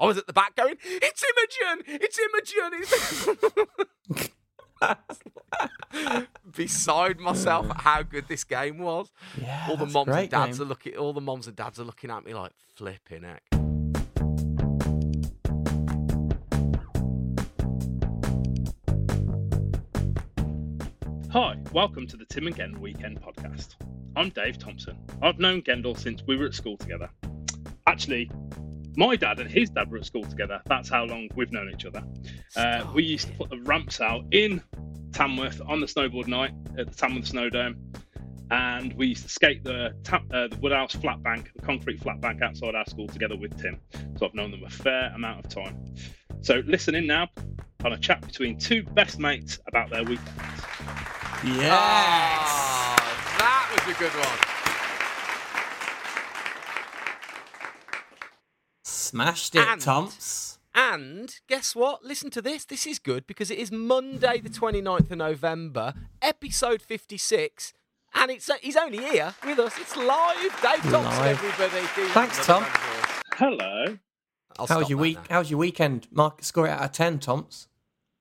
I was at the back going, "It's Imogen! It's Imogen!" It's beside myself at how good this game was. Yeah, all the moms and dads game. are looking. All the moms and dads are looking at me like flipping heck. Hi, welcome to the Tim and Gendel Weekend Podcast. I'm Dave Thompson. I've known Gendel since we were at school together. Actually, my dad and his dad were at school together. That's how long we've known each other. Uh, we used to put the ramps out in Tamworth on the snowboard night at the Tamworth Snow Dome. And we used to skate the, Tam- uh, the Woodhouse flat bank, the concrete flat bank outside our school together with Tim. So I've known them a fair amount of time. So listen in now on a chat between two best mates about their weekends. Yes. Ah, that was a good one. Smashed it, And- Tomps. And guess what? Listen to this. This is good because it is Monday, the 29th of November, episode 56. And it's uh, he's only here with us. It's live. Dave Thompson, Live. everybody. Do Thanks, Tom. round of applause. Hello. I'll How was your week? now. How's your weekend? Mark, score it out of ten, Tomps.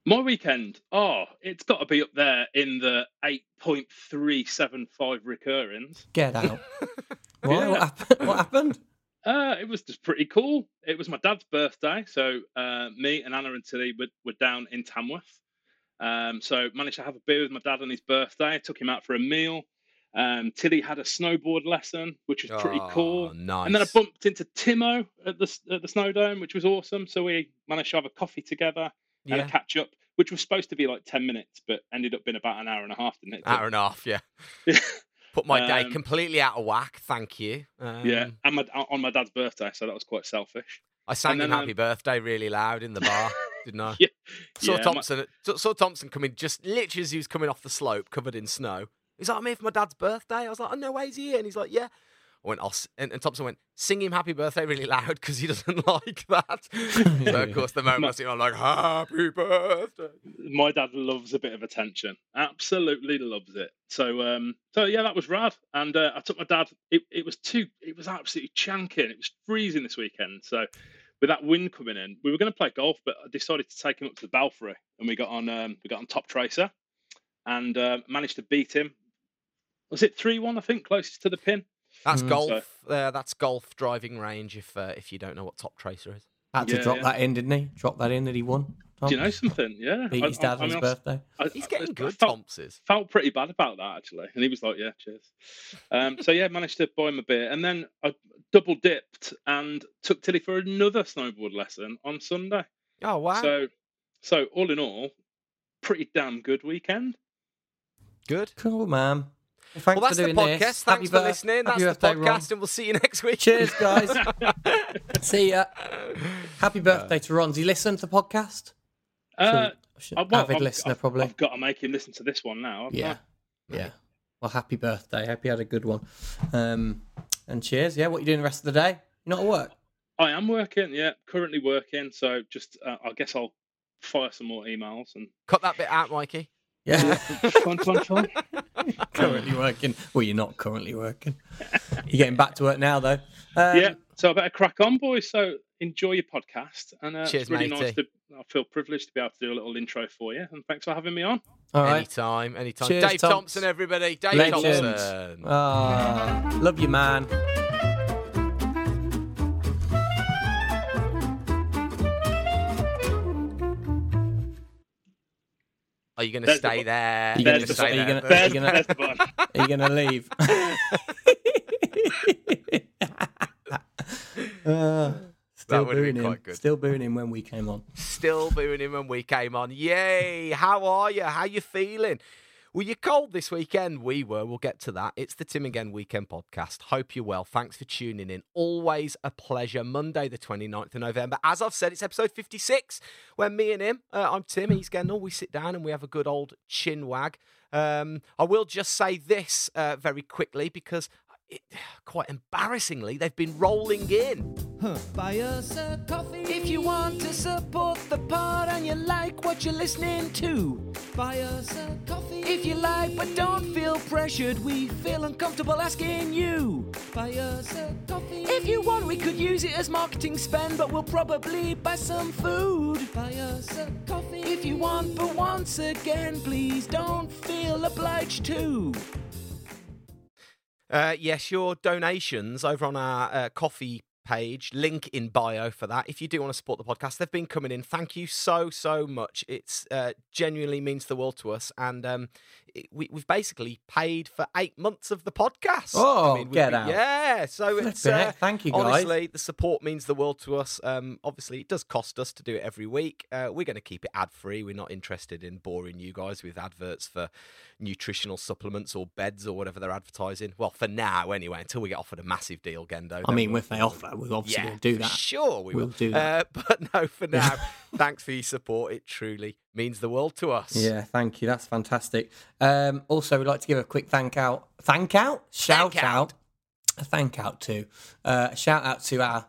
My weekend, oh, it's got to be up there in the 8.375 recurrings. Get out. Why? Yeah. What, happened? what happened? Uh, it was just pretty cool. It was my dad's birthday, so uh, me and Anna and Tilly were, were down in Tamworth. Um, so managed to have a beer with my dad on his birthday. Took him out for a meal. Um, Tilly had a snowboard lesson, which was pretty Oh, cool. Nice. And then I bumped into Timo at the at the Snow Dome, which was awesome. So we managed to have a coffee together and yeah. a catch up, which was supposed to be like ten minutes, but ended up being about an hour and a half, didn't it? Hour and a half, yeah. Put my day Um, completely out of whack. Thank you. Um, yeah, and my, on my dad's birthday, so that was quite selfish. I sang him then, "Happy um, Birthday" really loud in the bar, didn't I? Yeah, Saw yeah, Thompson. saw- Saw Thompson coming just literally as he was coming off the slope, covered in snow. He's like, "I'm here for my dad's birthday." I was like, "Oh no, way, is he here?" And he's like, "Yeah." I went, I'll and, and Thompson went, "Sing him happy birthday really loud because he doesn't like that." so of course, the moment I see him, I'm like, "Happy birthday." my dad loves a bit of attention. Absolutely loves it. So um so yeah that was rad. And uh, i took my dad it, it was too it was absolutely chanking. It was freezing this weekend. So with that wind coming in we were going to play golf but i decided to take him up to the belfry and we got on um we got on top tracer and uh, managed to beat him. Was it 3-1 i think closest to the pin That's Mm. golf. Uh, that's golf driving range. If uh, if you don't know what Top Tracer is. Had to Yeah, drop yeah. that in, didn't he? Drop that in that he won. do you know something yeah Beat I- his I- dad I on his I was- birthday. I- He's I- getting I good. felt- Thompsons. felt pretty bad about that actually, and he was like, "Yeah, cheers." Um, so yeah, managed to buy him a beer, and then I double dipped and took Tilly for another snowboard lesson on Sunday. Oh wow. So, so all in all, pretty damn good weekend. good. Cool, man. Well, thanks well, that's for the doing podcast. this. Thanks Happy for bir- listening. happy That's the podcast, Ron. and we'll see you next week. Cheers, guys. See ya. Happy birthday to Ron. Does he listen to the podcast? Uh, Should- I- well, Avid I've- listener, I've- probably. I've got to make him listen to this one now. haven't I? Yeah. Yeah. Well, happy birthday. Hope you had a good one. Um, and cheers. Yeah. What are you doing the rest of the day? You're not at work? I am working. Yeah, currently working. So just, uh, I guess I'll fire some more emails and Cut that bit out, Mikey. Yeah. fun, fun, fun. currently working. Well, you're not currently working. You're getting back to work now, though. Um, yeah, so I better crack on, boys. So enjoy your podcast, and uh, Cheers, it's really matey. nice to. I feel privileged to be able to do a little intro for you, and thanks for having me on. All right. Anytime, anytime. Cheers, Dave Tomps. Thompson, everybody. Dave Legend. Thompson. Ah, love you, man. Are you going to There's the stay there? You You're gonna the stay stay you there? gonna- you gonna- there's the button. Are you gonna leave? Uh, still booing him. good. Still booing him when we came on. Still booing him when we came on. Yay! How are you? How you feeling? Were you cold this weekend? We were. We'll get to that. It's the Tim Again Weekend Podcast. Hope you're well. Thanks for tuning in. Always a pleasure. Monday, the 29th of November. As I've said, it's episode 56, where me and him, uh, I'm Tim, he's Gendel, we sit down and we have a good old chin wag. Um, I will just say this uh, very quickly because it, quite embarrassingly, they've been rolling in. Buy us a coffee. If you want to support the pod and you like what you're listening to, buy us a coffee. if you like, but don't feel pressured. We feel uncomfortable asking you. Buy us a coffee. If you want, we could use it as marketing spend, but we'll probably buy some food. Buy us a coffee. If you want, but once again, please don't feel obliged to. Uh, yes, your donations over on our uh, coffee page, link in bio for that. If you do want to support the podcast, they've been coming in. Thank you so so much. It's uh, genuinely means the world to us, and um, we, we've basically paid for eight months of the podcast. Oh, we've get been- out. Yeah, so it's uh, thank you, guys. honestly the support means the world to us. Um, obviously, it does cost us to do it every week. Uh, we're going to keep it ad free. We're not interested in boring you guys with adverts for nutritional supplements or beds or whatever they're advertising. Well, for now, anyway, until we get offered a massive deal, Gendo. I mean, we'll- if they offer, we'll obviously yeah, do that. Sure, we We'll will do that. Uh, but no, for now, thanks for your support. It truly means the world to us. Yeah, thank you. That's fantastic. Um, also, we'd like to give a quick thank out, thank out, shout Thank out, out. a thank out to, uh, a shout out to our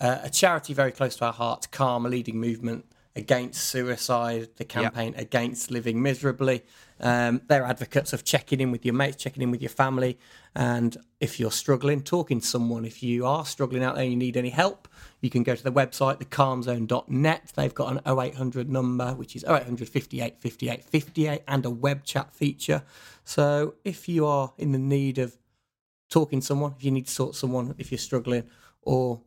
uh, a charity very close to our hearts, Calm, a leading movement against suicide, the campaign against living miserably. Um, they're advocates of checking in with your mates, checking in with your family, and if you're struggling, talking to someone. If you are struggling out there, and you need any help, you can go to the website, thecalmzone.net. They've got an 0800 number, which is 0800 58 58 58, and a web chat feature. So if you are in the need of talking to someone, if you need to sort someone, if you're struggling, or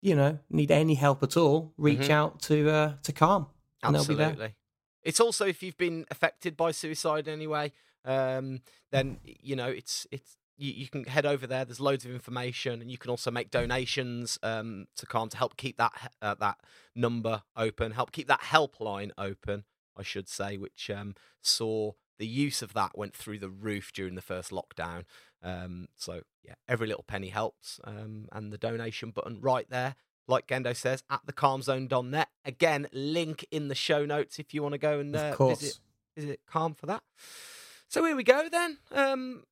you know need any help at all, reach Mhm. out to uh, to Calm, and they'll be there. Absolutely. It's also if you've been affected by suicide anyway, um, then you know it's it's you, you can head over there. There's loads of information, and you can also make donations um, to Calm to help keep that uh, that number open, help keep that helpline open, I should say, which um, saw the use of that went through the roof during the first lockdown. Um, so yeah, every little penny helps, um, and the donation button right there like Gendo says, at thecalmzone.net. Again, link in the show notes if you want to go and uh, visit, visit Calm for that. So here we go then. Um,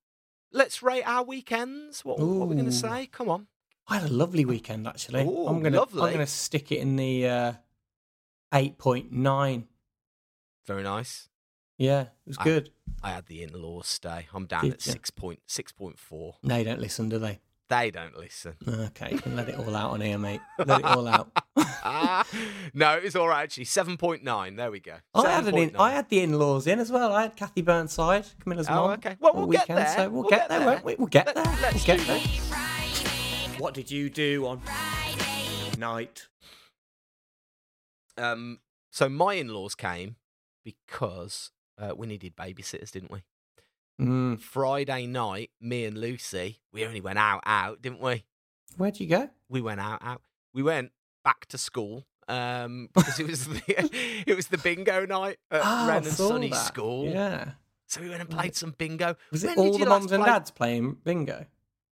let's rate our weekends. What, what are we going to say? Come on. I had a lovely weekend actually. Ooh, I'm gonna lovely. I'm gonna stick it in the uh, eight point nine. Very nice. Yeah, it was I- good. I had the in-laws stay. I'm down Did at ya? six point six point four. They don't listen, do they? They don't listen. Okay, you can let it all out on here, mate. Let it all out. no, it was all right actually. Seven point nine. There we go. I had an in, I had the in-laws in as well. I had Kathy Burnside Camilla's in Oh, mom. okay. Well, we'll get there. So we'll, We'll get, get there, there. won't we? We'll get Let- there. let's we'll do get there. What did you do on Friday night? Um, so my in-laws came because uh, we needed babysitters, didn't we? Mm. Friday night, me and Lucy, we only went out, out, didn't we? Where'd you go? We went out, out. We went back to school um, because it was the it was the bingo night at I Ren and Sunny that. School. Yeah. So we went and played some bingo. Was it When did all the mums and play- dads playing bingo?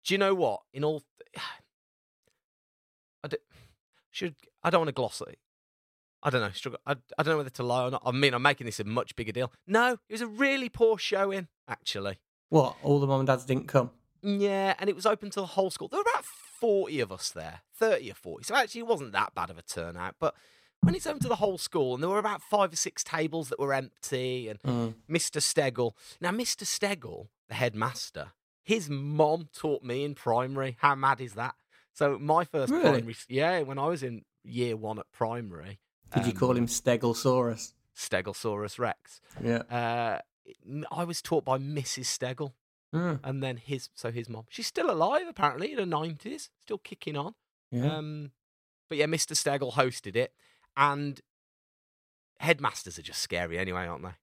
Do you know what? In all, I d- should I don't want to gloss it. I don't know. Struggle. I, I don't know whether to lie or not. I mean, I'm making this a much bigger deal. No, it was a really poor showing, actually. What? All the mum and dads didn't come? Yeah, and it was open to the whole school. There were about 40 of us there, 30 or 40. So actually, it wasn't that bad of a turnout. But when it's open to the whole school, and there were about five or six tables that were empty, and Mm. Mr. Stegel. Now, Mr. Stegel, the headmaster, his mom taught me in primary. How mad is that? So my first Really? primary, yeah, when I was in year one at primary, Did you um, call him Stegosaurus? Stegosaurus Rex? Yeah. Uh, I was taught by Mrs. Stegel Mm. and then his so his mom she's still alive apparently in her 90s still kicking on Yeah. um but yeah mr stegel hosted it and headmasters are just scary anyway aren't they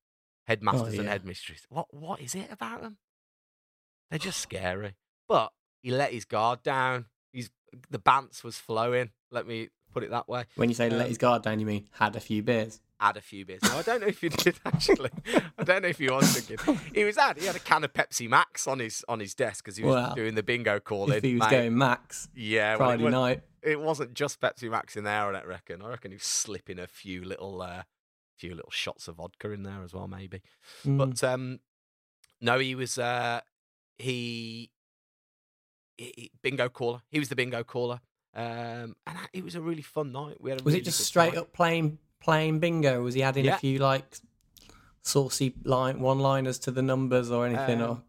headmasters and Oh, yeah. headmistresses what what is it about them they're just scary but he let his guard down he's the bants was flowing let me put it that way when you say let um, his guard down, you mean had a few beers? had a few beers. No, I don't know if he did actually. I don't know if you was drinking. He was had. He had a can of Pepsi Max on his on his desk because he was Wow. doing the bingo calling. If he was mate. going max yeah, well, Friday wa- night. it wasn't just Pepsi Max in there. I don't reckon. I reckon he was slipping a few little uh, few little shots of vodka in there as well, maybe. Mm. But um, no, he was uh, he- he- bingo caller. He was the bingo caller. Um, and I- it was a really fun night. We had was really it just straight time. up playing playing bingo? Was he adding Yeah. a few like saucy line one-liners to the numbers or anything? or Um,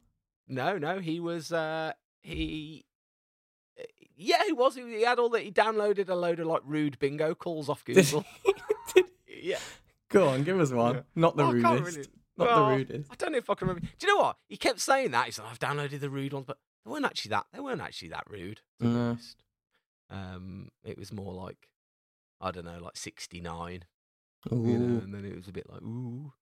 No, no, he was. uh He. Yeah, he was. He had all that. He downloaded a load of like rude bingo calls off Google. Yeah, Go on, give us one. Yeah. Not the Oh, rudest. really- Not Well, the rudest. I don't know if I can remember. Do you know what? He kept saying that. He's like, I've downloaded the rude ones, but they weren't actually that. They weren't actually that rude. To be honest. Um, it was more like, I don't know, like sixty nine. You know, and then it was a bit like, ooh.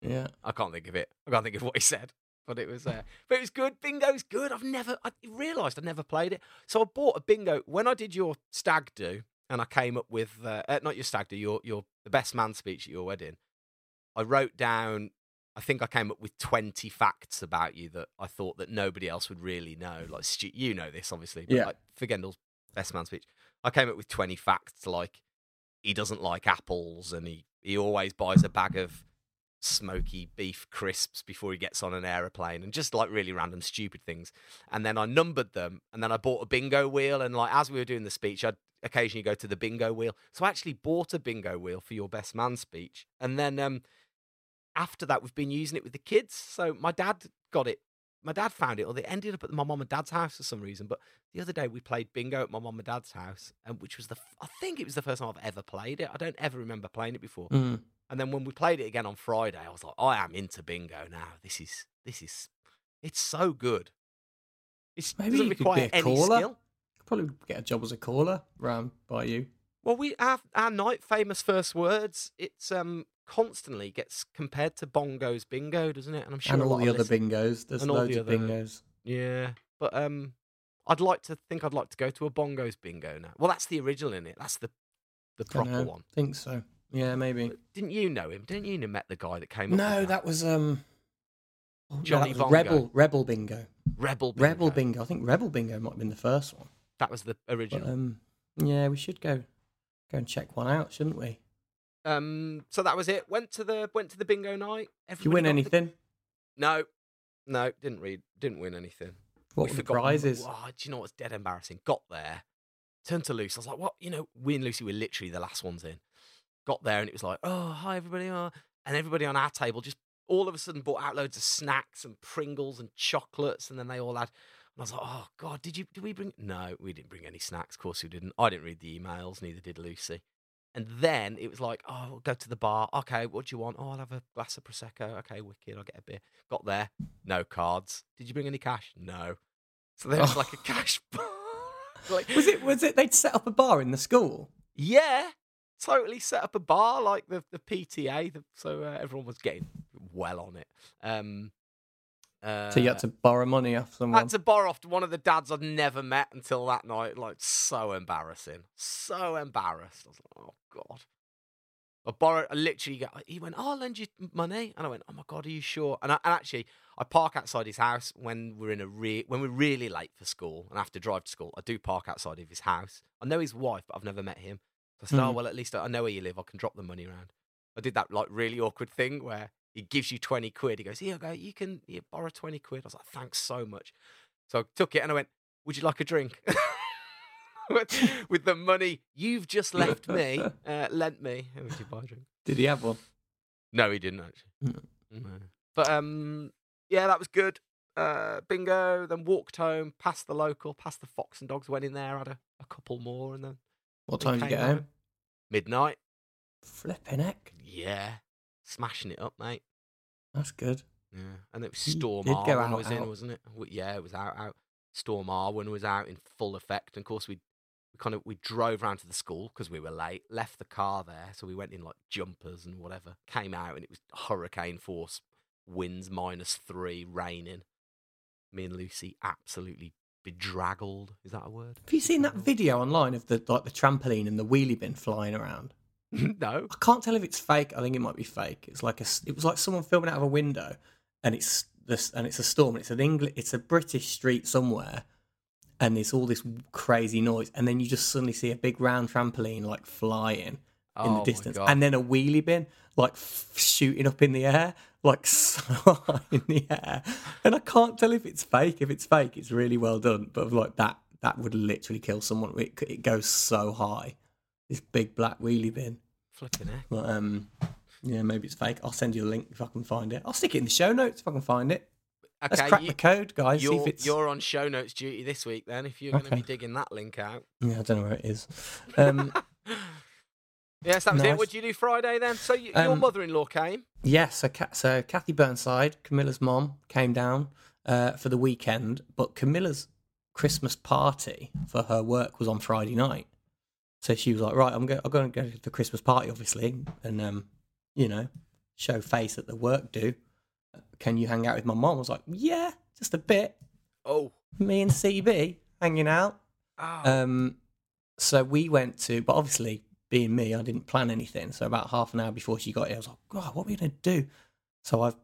yeah. I can't think of it. I can't think of what he said. But it was, uh, but it was good. Bingo's good. I've never, I realised I never played it. So I bought a bingo when I did your stag do, and I came up with uh, uh, not your stag do, your your the best man speech at your wedding. I wrote down. I think I came up with twenty facts about you that I thought that nobody else would really know. Like you know this obviously, but Yeah. like for Gendel's best man speech, I came up with twenty facts like he doesn't like apples and he he always buys a bag of smoky beef crisps before he gets on an aeroplane and just like really random stupid things. And then i numbered them and then i bought a bingo wheel and like as we were doing the speech i'd occasionally go to the bingo wheel. So i actually bought a bingo wheel for your best man speech and then um after that we've been using it with the kids. So my dad got it my dad found it or they ended up at my mom and dad's house for some reason but the other day we played bingo at my mom and dad's house and which was the I think it was the first time i've ever played it i don't ever remember playing it before Mm. and then when we played it again on Friday, I was like, I am into bingo now. This is this is it's so good. It's Maybe you could be a any caller. skill. Could probably get a job as a caller round by you. Well, we have our night famous first words. It's um constantly gets compared to Bongo's bingo, doesn't it? And I'm sure and a all the other listen- bingos. There's and all the loads of other- bingos. Yeah, but um, I'd like to think I'd like to go to a Bongo's bingo now. Well, that's the original in it. That's the the proper Dunno. one. I think so. Yeah, maybe. But Didn't you know him? Didn't you know met the guy that came up? No, with that was um. oh, no, Johnny that was Bongo. Rebel Rebel Bingo. Rebel bingo. Rebel Bingo. I think Rebel Bingo might have been the first one. That was the original. But um, yeah, we should go go and check one out, shouldn't we? Um, so that was it. Went to the went to the bingo night. Did you win got the- anything? No, no, didn't read. Didn't win anything. What We were the prizes? Oh, do you know what's dead embarrassing? Got there, turned to Lucy. I was like, "What? You know, we and Lucy were literally the last ones in." Got there and it was like, "Oh, hi everybody," oh. and everybody on our table just all of a sudden bought out loads of snacks and Pringles and chocolates, and then they all had. And I was like, "Oh God, did you? Did we bring? No, we didn't bring any snacks. Of course we didn't. I didn't read the emails. Neither did Lucy." And then it was like, oh, we'll go to the bar. Okay, what do you want? Oh, I'll have a glass of prosecco. Okay, wicked. I'll get a beer. Got there, no cards. Did you bring any cash? No. So there was like a cash bar. like, Was it was it they'd set up a bar in the school? yeah, totally set up a bar like the the PTA. The, so uh, everyone was getting well on it. Um, uh, So you had to borrow money off someone. I had to borrow off one of the dads I'd never met until that night. Like, so embarrassing. So embarrassed. I was like, oh, God. I borrowed, I literally got, he went, oh, I'll lend you money. And I went, oh my God, are you sure? And, I, and actually, I park outside his house when we're in a re- when we're really late for school and I have to drive to school. I do park outside of his house. I know his wife, but I've never met him. So I said, oh, Hmm. well, at least I know where you live. I can drop the money around. I did that like really awkward thing where he gives you 20 quid. He goes, Here, go, you can you borrow 20 quid. I was like, Thanks so much. So I took it and I went, Would you like a drink? with, the money you've just left me, uh, lent me. Would you buy a drink? Did he have one? No, he didn't actually. No. No. But um, yeah, that was good. Uh, bingo. Then walked home, past the local, past the Fox and Dogs. Went in there, had a, a couple more, and then What time did you get home? midnight. Flipping heck. Yeah, smashing it up, mate. That's good. Yeah, and it was Storm did go Arwen out, was in, out. wasn't it? W- Yeah, it was out. Out. Storm Arwen was out in full effect, and of course we we kind of we drove round to the school because we were late. Left the car there, so we went in like jumpers and whatever. Came out and it was hurricane force, winds minus three, raining. Me and Lucy absolutely bedraggled. Is that a word? Have you seen that video online of the like the trampoline and the wheelie bin flying around? no. I can't tell if it's fake. I think it might be fake. It's like a. It was like someone filming out of a window, and it's this, and it's a storm. And it's an English. It's a British street somewhere, and there's all this crazy noise, and then you just suddenly see a big round trampoline like flying in Oh my the distance, and then a wheelie bin like f- shooting up in the air, like in the air. And I can't tell if it's fake. If it's fake, it's really well done. But like that, that would literally kill someone. It, it goes so high. This big black wheelie bin. Flipping heck. But, um, Yeah, maybe it's fake. I'll send you the link if I can find it. I'll stick it in the show notes if I can find it. Let's crack you, the code, guys. You're, you're on show notes duty this week then, if you're going to be digging that link out. Yeah, I don't know where it is. Um, Yes, that was it. What did you do Friday then? So you, your Um, mother-in-law came. yeah, so, so Kathy Burnside, Camilla's mom, came down uh, for the weekend, but Camilla's Christmas party for her work was on Friday night. So she was like, right, I'm, go- I'm going to go to the Christmas party, obviously, and, um, you know, show face at the work do. Can you hang out with my mom? I was like, yeah, just a bit. Oh. Me and CB hanging out. Oh. Um, so we went to, but obviously, being me, I didn't plan anything. So about half an hour before she got here, I was like, God, what are we going to do? So I've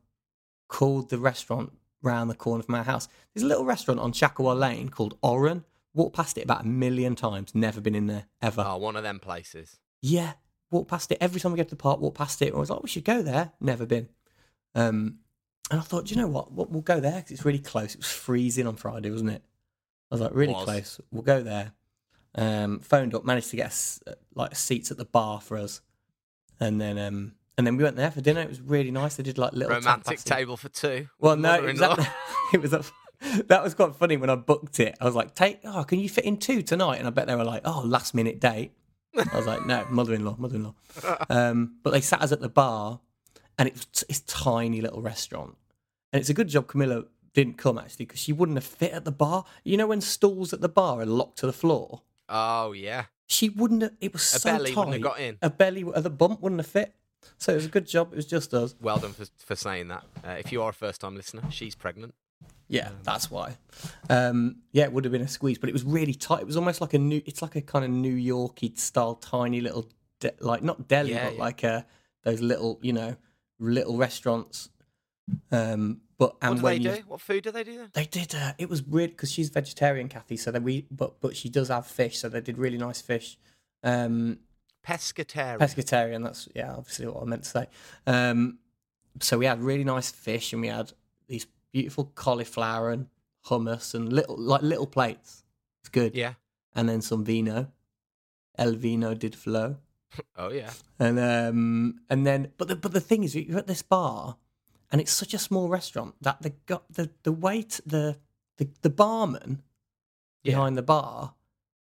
called the restaurant round the corner from our house. There's a little restaurant on Chakawa Lane called Oran. Walked past it about a million times. Never been in there ever. oh, one of them places. Yeah, walk past it every time we go to the park. Walk past it. I was like, we should go there. Never been. Um, and I thought, do you know what? What we'll go there because it's really close. It was freezing on Friday, wasn't it? I was like, really Was. close. We'll go there. Um, phoned up, managed to get us uh, like seats at the bar for us, and then um, and then we went there for dinner. It was really nice. They did like little Romantic table for two. Well, no, mother-in-law. exactly. it was a, that was quite funny when I booked it. I was like, "Take, oh, can you fit in two tonight?" And I bet they were like, "Oh, last minute date." I was like, "No, mother-in-law, mother-in-law." Um, but they sat us at the bar, and it was t- it's tiny little restaurant, and it's a good job Camilla didn't come actually because she wouldn't have fit at the bar. You know when stools at the bar are locked to the floor, Oh yeah. she wouldn't. have It was A so belly tight. wouldn't have got in. A belly, uh, the bump wouldn't have fit. So it was a good job. It was just us. Well done for, for saying that. Uh, if you are a first-time listener, she's pregnant. Yeah, that's why. Um, yeah, it would have been a squeeze, but it was really tight. It was almost like a new. It's like a kind of New Yorky style, tiny little, de- like not deli, Yeah, but yeah. like uh, those little, you know, little restaurants. Um, but and What do when they you do? What food do they do then? they did, uh, it was weird because she's vegetarian, Kathy. So that we, but but she does have fish, so they did really nice fish. Um, Pescatarian. pescatarian. That's yeah, obviously what I meant to say. Um, so we had really nice fish, and we had these beautiful cauliflower and hummus and little like little plates. It's good. yeah. And then some vino. El vino did flow. Oh yeah. And um and then but the but the thing is you're at this bar and it's such a small restaurant that the got the the wait the the, the barman Yeah. behind the bar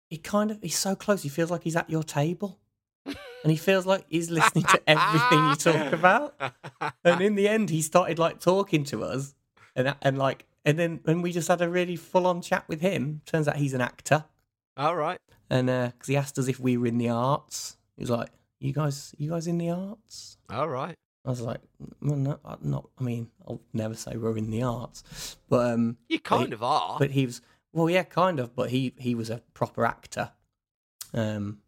he kind of he's so close he feels like he's at your table and he feels like he's listening to everything you talk about and in the end he started like talking to us and and like and then when we just had a really full on chat with him turns out he's an actor All right. and because he asked us if we were in the arts he was like you guys you guys in the arts All right. I was like, well, no, not. I mean, I'll never say we're in the arts, but um, You kind of are. but he was. Well, yeah, kind of, but he he was a proper actor, um,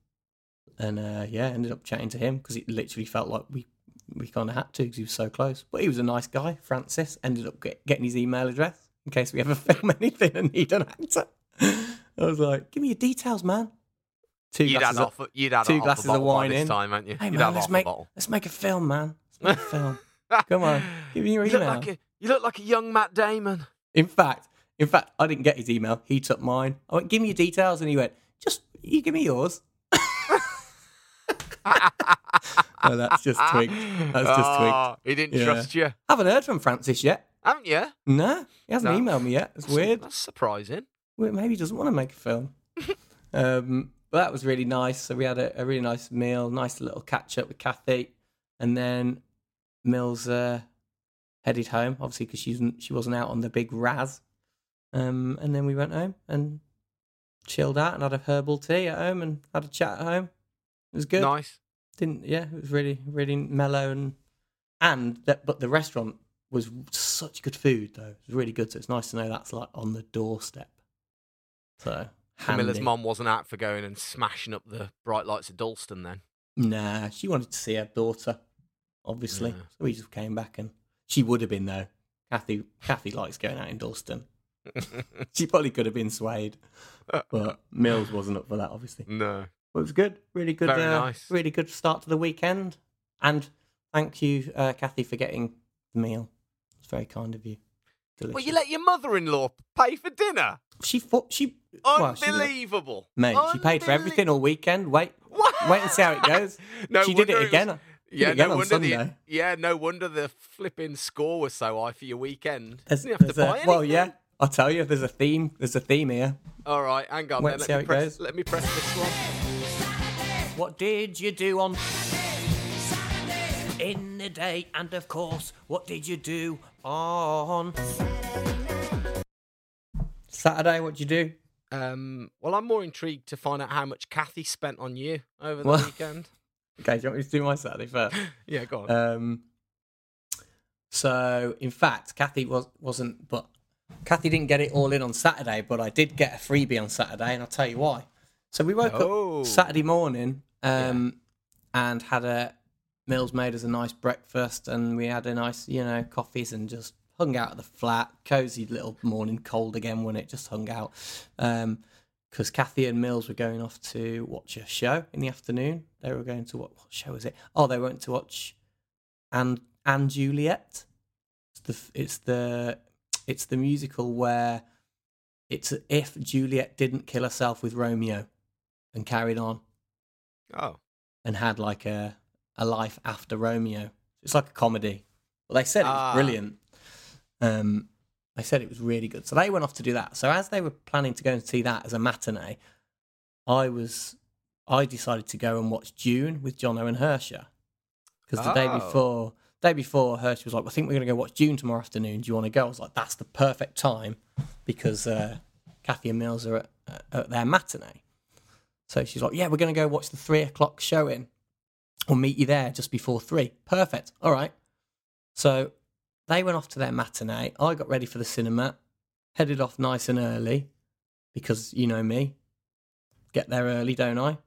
and uh, yeah, ended up chatting to him because it literally felt like we we kind of had to because he was so close. But he was a nice guy, Francis. Ended up get, getting his email address in case we ever film anything and need an actor. I was like, give me your details, man. Two you'd glasses. Of, off. You'd two glasses of wine this in. time, hadn't you? hey you'd man, let's make a let's make a film, man. Let's make a film. Come on, give me your You look email. like a you look like a young Matt Damon. In fact, in fact, I didn't get his email. He took mine. I went, give me your details, and he went, just you give me yours. oh, that's just twigged. That's just twigged. Oh, He didn't Yeah. trust you, Haven't heard from Francis yet. haven't you? No, he hasn't No. emailed me yet. It's weird. That's surprising. Well, Maybe he doesn't want to make a film. um, but that was really nice. So we had a, a really nice meal, nice little catch up with Kathy, and then Mills uh, headed home, obviously because she wasn't she wasn't out on the big raz. Um, and then we went home and chilled out and had a herbal tea at home and had a chat at home. It was good. Nice. Didn't yeah, it was really really mellow and and that but the restaurant was such good food though. It was really good. So it's nice to know that's like on the doorstep. So Camilla's mom wasn't out for going and smashing up the bright lights of Dalston then. Nah, she wanted to see her daughter, obviously. Yeah. So we just came back and she would have been though. Kathy Kathy likes going out in Dalston. she probably could have been swayed, but Mills wasn't up for that, obviously. no. But it was good, really good, Very uh, nice. really good start to the weekend. And thank you, uh, Kathy, for getting the meal. It's very kind of you. Delicious. Well, you let your mother-in-law pay for dinner. she thought she well, she's a- Unbelievable, mate. She paid for everything all weekend. Wait, What? wait and see how it goes. no she did wonder it was- again. Yeah, again no on wonder the Sunday. yeah, no wonder the flipping score was so high for your weekend. There's- Didn't have to there's a- buy well, yeah, I'll tell you. There's a theme. There's a theme here. All right, hang on. Wait, then. see Let, how me it press, goes. let me press this one. What did you do on Saturday in the day? And of course, what did you do on? Saturday, what'd you do? Um, well, I'm more intrigued to find out how much Kathy spent on you over the Well- weekend. Okay, do you want me to do my Saturday first? Yeah, go on. Um, so, in fact, Kathy was wasn't, but Kathy didn't get it all in on Saturday, but I did get a freebie on Saturday, and I'll tell you why. So we woke Oh. up Saturday morning, um, and had a Mills made us a nice breakfast, and we had a nice, you know, coffees, and just hung out at the flat, cozy little morning, cold again when it just hung out. Um, because Kathy and Mills were going off to watch a show in the afternoon. They were going to what, what show was it? Oh, they went to watch and and Juliet. It's the it's the it's the musical where it's if Juliet didn't kill herself with Romeo and carried on oh, and had like a a life after Romeo. It's like a comedy. Well, they said it was Ah. brilliant. Um, they said it was really good. So they went off to do that. So as they were planning to go and see that as a matinee, I was I decided to go and watch Dune with John Owen Hersher because the day Oh. before day before Hersher was like, I think we're going to go watch Dune tomorrow afternoon. Do you want to go? I was like, that's the perfect time because uh, Kathy and Mills are at, at their matinee. So she's like, yeah, we're going to go watch the three o'clock showing. We'll meet you there just before three. Perfect. All right. So they went off to their matinee. I got ready for the cinema, headed off nice and early because you know me. Get there early, don't I?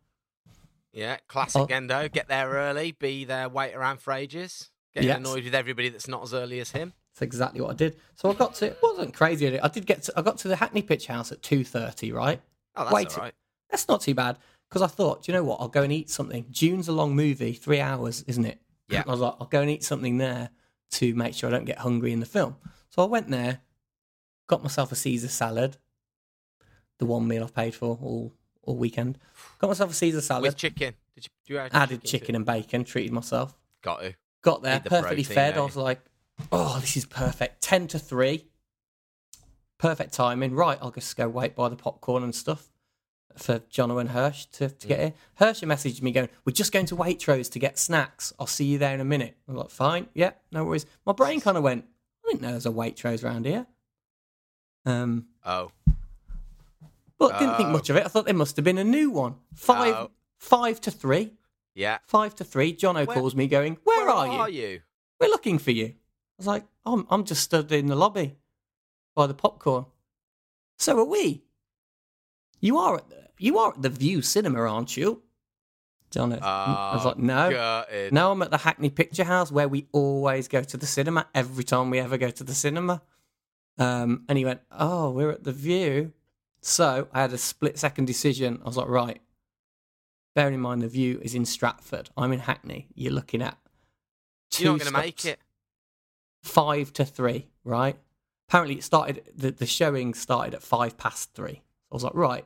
yeah, classic Oh. Gendo. Get there early, be there, wait around for ages. Get Yes. annoyed with everybody that's not as early as him. That's exactly what I did. So I got to. It wasn't crazy. I did get. To, I got to the Hackney Picture House at two thirty. Right. Oh, that's Wait. all right. That's not too bad because I thought, do you know what? I'll go and eat something. Dune's a long movie, three hours, isn't it? Yeah. I was like, I'll go and eat something there to make sure I don't get hungry in the film. So I went there, got myself a Caesar salad, the one meal I've paid for all all weekend. Got myself a Caesar salad, With chicken. Did you, you add added to chicken and bacon, treated myself. Got to. Got there, the perfectly protein, fed. I was like, oh, this is perfect. 10 to 3. Perfect timing. Right, I'll just go wait by the popcorn and stuff for Jono and Hirsch to, to get Mm. here. Hirsch messaged me going, we're just going to Waitrose to get snacks. I'll see you there in a minute. I'm like, fine. Yeah, no worries. My brain kind of went, I didn't know there's a Waitrose around here. Um, Oh. but didn't think Oh. much of it. I thought there must have been a new one. Five, Oh. five to three. Yeah. Five to three. Jono Where- calls me going, where, are you? Where are you? we're looking for you. I was like, I'm, I'm just stood in the lobby by the popcorn. So are we. You are at the, you are at the View Cinema, aren't you? John, I was like, no, gutted. no, I'm at the Hackney Picture House where we always go to the cinema every time we ever go to the cinema. Um, and he went, oh, we're at the View. So I had a split second decision. I was like, right. Bearing in mind the View is in Stratford. I'm in Hackney. You're looking at. Two You're not going to make it. five to three, right? Apparently, it started. The, the showing started at five past three. I was like, right,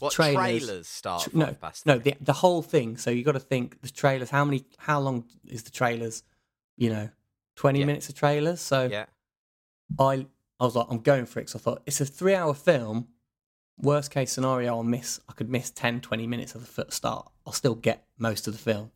What trailers- trailers, start? tr- at no, past no, the the whole thing. So you got to think the trailers. How many? How long is the trailers? You know, twenty Yeah. minutes of trailers. So Yeah. I, I was like, I'm going for it. Because I thought it's a three-hour film. Worst case scenario, I'll miss. I could miss 10, 20 minutes of the start. I'll still get most of the film.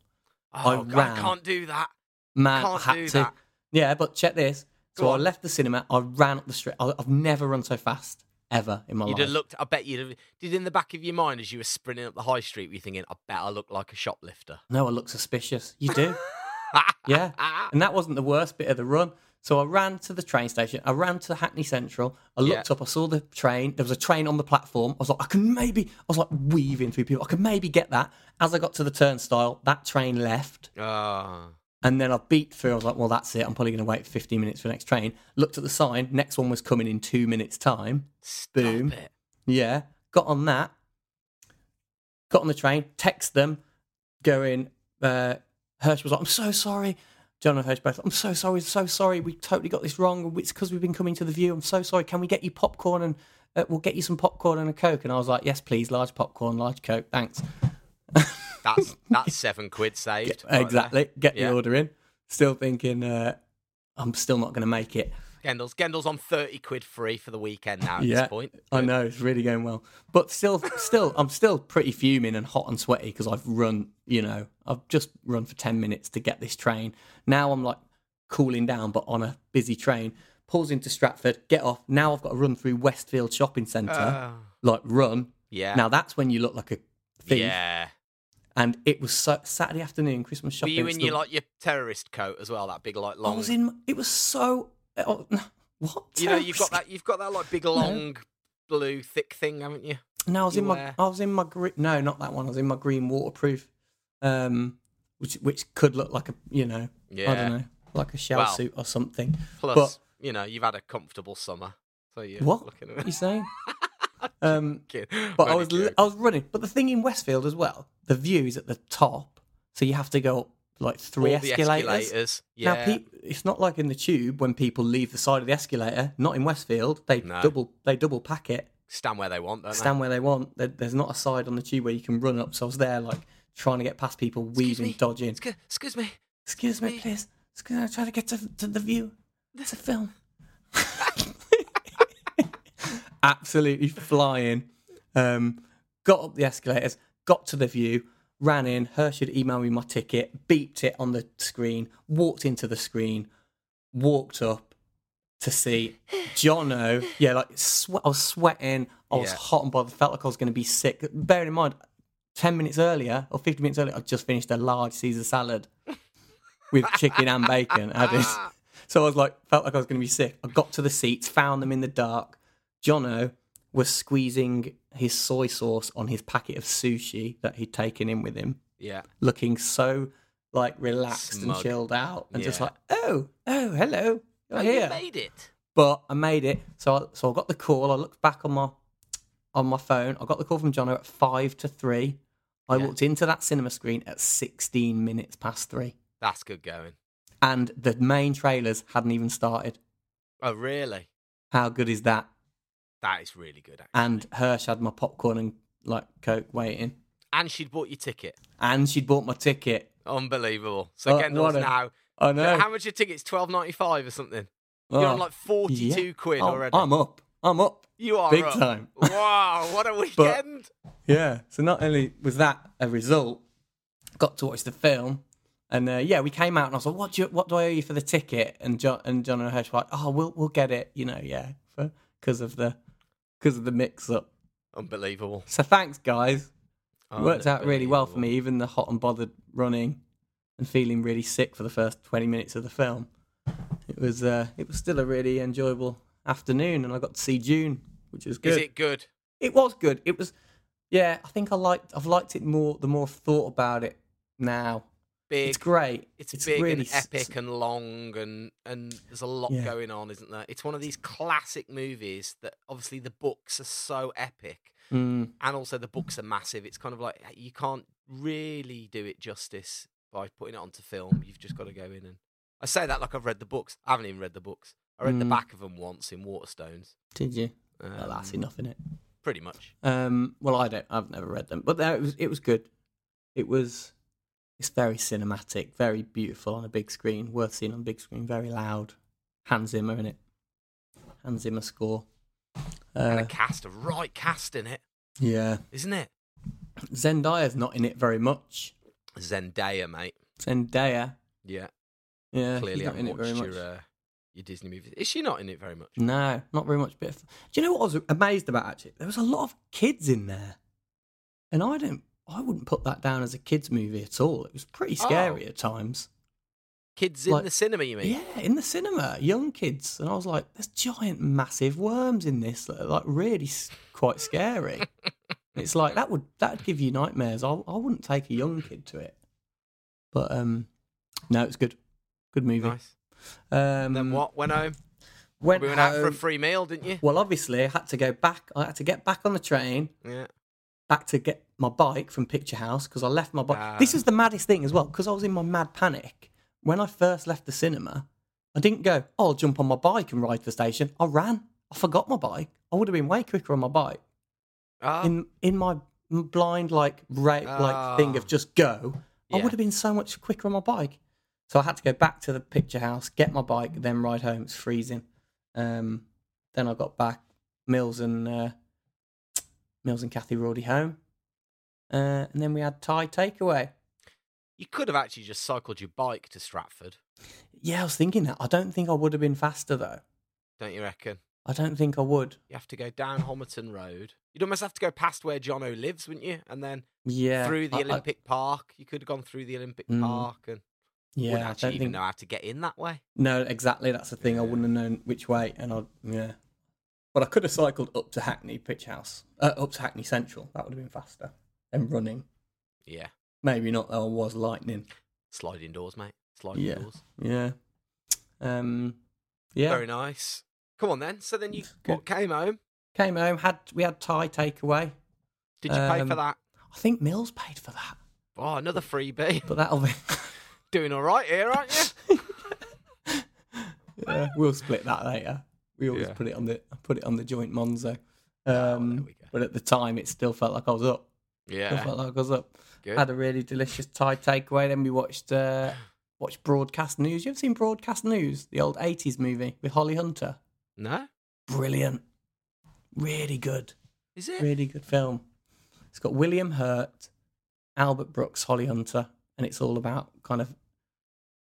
I Oh, God, I can't do that. Man, Can't I had do to. that. Yeah, but check this. So Go I on. left the cinema. I ran up the street. I've never run so fast ever in my life. You'd life. have looked. I bet you'd have. Did in the back of your mind as you were sprinting up the high street, were you thinking, "I bet I look like a shoplifter"? no, I look suspicious. You do, yeah. And that wasn't the worst bit of the run. So I ran to the train station. I ran to Hackney Central. I looked Yeah. up. I saw the train. There was a train on the platform. I was like, I can maybe. I was like weaving through people. I could maybe get that. As I got to the turnstile, that train left. Oh. And then I beat through. I was like, well, that's it. I'm probably going to wait 15 minutes for the next train. Looked at the sign. Next one was coming in two minutes' time. Stop Boom. it. Yeah. Got on that. Got on the train. Text them. Going. Uh, Hirsch was like, I'm so sorry. John and Hirsch both. I'm so sorry. So sorry. We totally got this wrong. It's because we've been coming to the view. I'm so sorry. Can we get you popcorn and uh, we'll get you some popcorn and a coke? And I was like, yes, please. Large popcorn, large coke. Thanks. That's that's seven quid saved. there. exactly. Get Yeah. the order in. Still thinking, uh, I'm still not going to make it. Gendal's Gendal's on thirty quid free for the weekend now. At yeah, this point, I know it's really going well, but still, still, I'm still pretty fuming and hot and sweaty because I've run. You know, I've just run for ten minutes to get this train. Now I'm like cooling down, but on a busy train. Pulls into Stratford, get off. Now I've got to run through Westfield Shopping Centre, Oh. like run. Yeah. Now that's when you look like a thief. yeah. And it was so, Saturday afternoon, Christmas shopping. Were you in your like your terrorist coat as well? That big like long. I was in. It was so. Oh, what? you know, you've got that. You've got that like big long blue thick thing, haven't you? No, I was you in my. I was in my green. No, not that one. I was in my green waterproof, um, which which could look like a you know yeah. I don't know like a shell Well, suit or something. Plus, But- you know, you've had a comfortable summer, so you're What? looking What at are you saying? um, but I was I was running. But the thing in Westfield as well, the view is at the top, so you have to go up like three All the escalators. escalators. Yeah. Now, peop it's not like in the tube when people leave the side of the escalator. Not in Westfield. They No. double they double pack it, stand where they want, don't stand where they want. There, there's not a side on the tube where you can run up. So I was there like trying to get past people, weaving, me. dodging. they? Excuse, excuse me. Excuse me, please. Excuse me, I'm trying to get to, to the view. It's a film. Absolutely flying. Um, got up the escalators, got to the view, ran in. Had emailed me my ticket, beeped it on the screen, walked into the screen, walked up to see Jono. Yeah, like swe- I was sweating. I was Yeah. hot and bothered. Felt like I was going to be sick. Bearing in mind, 10 minutes earlier or 50 minutes earlier, I'd just finished a large Caesar salad with chicken and bacon added. So I was like, felt like I was going to be sick. I got to the seats, found them in the dark. Jono was squeezing his soy sauce on his packet of sushi that he'd taken in with him, Yeah. looking so like relaxed and chilled out, and just like, oh, oh, hello, you're Oh, here. you made it. But I made it. So I, so I got the call. I looked back on my on my phone. I got the call from Jono at five to three. I Yeah. walked into that cinema screen at sixteen minutes past three, That's good going. and the main trailers hadn't even started. Oh, really? How good is that? That is really good. Actually. And Hirsch had my popcorn and like Coke waiting, And she'd bought your ticket. and she'd bought my ticket. Unbelievable. So Uh, Gendal's what a- now. I know. How much your ticket's? Twelve ninety five or something. You're on Oh, like forty two yeah. quid I'm- already. I'm up. I'm up. you are big up. time. Wow, what a weekend! Yeah. So not only was that a result, got to watch the film, and uh, yeah, we came out and I was like, "What do you, what do I owe you for the ticket?" And John and John and Hirsch were like, "Oh, we'll we'll get it." You know, yeah, because of the because of the mix up. Unbelievable. So thanks, guys. It worked out really well for me, even the hot and bothered running and feeling really sick for the first twenty minutes of the film. It was uh, it was still a really enjoyable afternoon, and I got to see Dune, which was good. Is it good? It was good. It was, yeah. I think I liked. I've liked it more the more I've thought about it now. Big. It's great. It's, big really and s- epic and long, and and there's a lot Yeah. going on, isn't there? It's one of these classic movies that obviously the books are so epic, Mm, and also the books are massive. It's kind of like you can't really do it justice by putting it onto film. You've just got to go in and. I say that like I've read the books. I haven't even read the books. I read the Mm. back of them once in Waterstones. did you? well, that's Um, enough in it. Pretty much. Um, well, I don't. I've never read them, but it was. It was good. It was. It's very cinematic, very beautiful on a big screen. Worth seeing on a big screen. Very loud. Hans Zimmer in it. Hans Zimmer score. and Uh, a cast, a right cast in it, yeah. isn't it? Zendaya's not in it very much. Zendaya, mate. Zendaya. Yeah, Yeah, clearly she's not in haven't it very watched much. your uh, your Disney movies. Is she not in it very much? No, not very much. Bit. Of... Do you know what I was amazed about? Actually, there was a lot of kids in there, and I don't. I wouldn't put that down as a kids' movie at all. It was pretty scary Oh. at times. Kids in the cinema, you mean? Yeah, in the cinema, young kids, and I was like, "There's giant, massive worms in this. that are, Like, really, quite scary." it's like that would that'd give you nightmares. I I wouldn't take a young kid to it, but um, no, it's good, good movie. Nice. Um, Then what? Went home. Went, We went out for a free meal, didn't you? Well, obviously, I had to go back. I had to get back on the train, Yeah. back to get my bike from Picture House because I left my bike. this Ah. is the maddest thing as well because I was in my mad panic when I first left the cinema. I didn't go. Oh, I'll jump on my bike and ride to the station. I ran. I forgot my bike. I would have been way quicker on my bike. Oh, In in my blind like ra- like thing of Ah. just go, I would have been so much quicker on my bike. So I had to go back to the picture house, get my bike, then ride home. It's freezing. Um, then I got back. Mills and uh, Mills and Kathy were already home, uh, and then we had Thai takeaway. You could have actually just cycled your bike to Stratford, Yeah, I was thinking that. I don't think I would have been faster though. don't you reckon? I don't think I would. You have to go down Homerton Road. You'd almost have to go past where Jono lives, wouldn't you? And then Yeah, through the I- I- Olympic Park. You could have gone through the Olympic Mm. Park and yeah, wouldn't I don't even think. know how to get in that way. No, exactly. That's the thing. I wouldn't have known which way, and I yeah. But I could have cycled up to Hackney Picture House, uh, up to Hackney Central. That would have been faster than running. Yeah. Maybe not. though. I was lightning. Sliding doors, mate. Sliding Yeah. doors. Yeah. Um. Yeah. Very nice. Come on then. So then you what, came home. Came home. Had we had Thai takeaway. Did you pay for Um, that? I think Mills paid for that, Oh, another freebie. but that'll be. Doing all right here, aren't you? yeah, we'll split that later. We always Yeah. put it on the put it on the joint Monzo. Oh, Um, go. but at the time, it still felt like I was up. Yeah. felt like I was up. Good. Had a really delicious Thai takeaway. Then we watched uh, watched Broadcast News. You ever seen Broadcast News, the old '80s movie with Holly Hunter? No? Brilliant, really good, Is it? really good film. It's got William Hurt, Albert Brooks, Holly Hunter, and it's all about kind of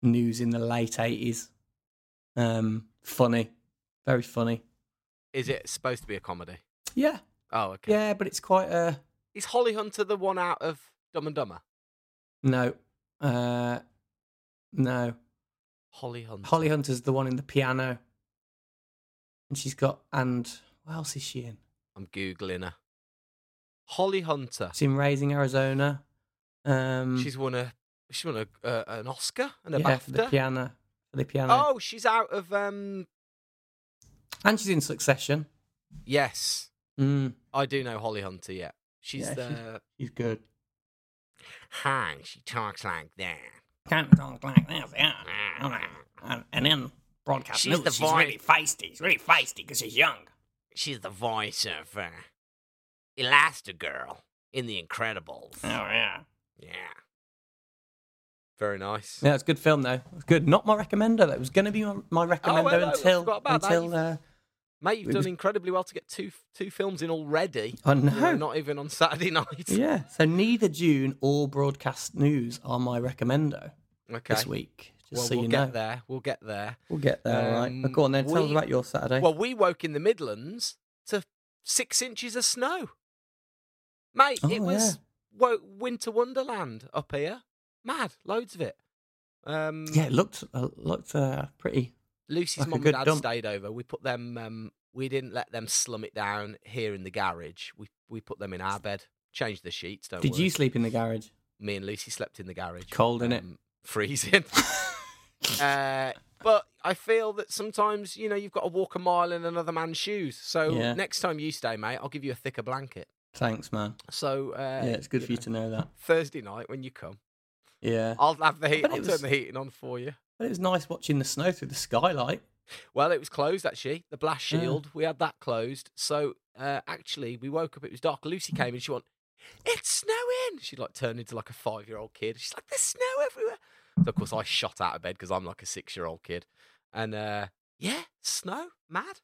news in the late '80s. Um, funny, very funny. Is it supposed to be a comedy? Yeah, Oh, okay. yeah, but it's quite uh Is Holly Hunter the one out of Dumb and Dumber? no, uh, no. Holly Hunter. Holly Hunter's the one in the piano. And she's got and what else is she in? I'm googling her. Holly Hunter. She's in Raising Arizona. Um She's won a. She won a uh, an Oscar and a yeah, for the piano. For the piano. Oh, she's out of um. And she's in Succession. Yes, Mm, I do know Holly Hunter. Yeah, she's Yeah, the. she's- she's good. Hi, she talks like that. Can't talk like this, yeah. And, and then broadcast She's news, the she's voice- really feisty. She's really feisty because she's young. She's the voice of uh, Elastigirl in The Incredibles. Oh, yeah. Yeah. Very nice. Yeah, it's a good film though. It's good. Not my recommender. That was going to be my, my recommender Oh, no, I until forgot until uh, Mate, you've done incredibly well to get two two films in already. I You know, not even on Saturday night. Yeah. So neither Dune or broadcast news are my recommendo Okay. this week. Just well, so we'll you get know. there. We'll get there. We'll get there, all right. Um, But go on then. Tell us about your Saturday. Well, we woke in the Midlands to six inches of snow. Mate, it Oh, was wo- winter wonderland up here. Mad, loads of it. Um, yeah, it looked uh, looked uh, pretty. Lucy's like mum and dad dump. stayed over. We put them. Um, we didn't let them slum it down here in the garage. We we put them in our bed. Changed the sheets. Don't Did worry. you sleep in the garage? Me and Lucy slept in the garage. Cold, in Um, Freezing. uh, but I feel that sometimes you know you've got to walk a mile in another man's shoes. So Yeah. next time you stay, mate, I'll give you a thicker blanket. Thanks, man. So uh, yeah, it's good for you to know that. Thursday night when you come, Yeah, I'll have the heat. I'll it turn the heating on for you. But it was nice watching the snow through the skylight. Well, it was closed actually. The blast Yeah. shield, we had that closed. So uh, actually, we woke up. It was dark. Lucy came and she went, "It's snowing." She like turned into like a five-year-old kid. She's like, "There's snow everywhere." So of course, I shot out of bed because I'm like a six-year-old kid, and uh, yeah, snow, mad.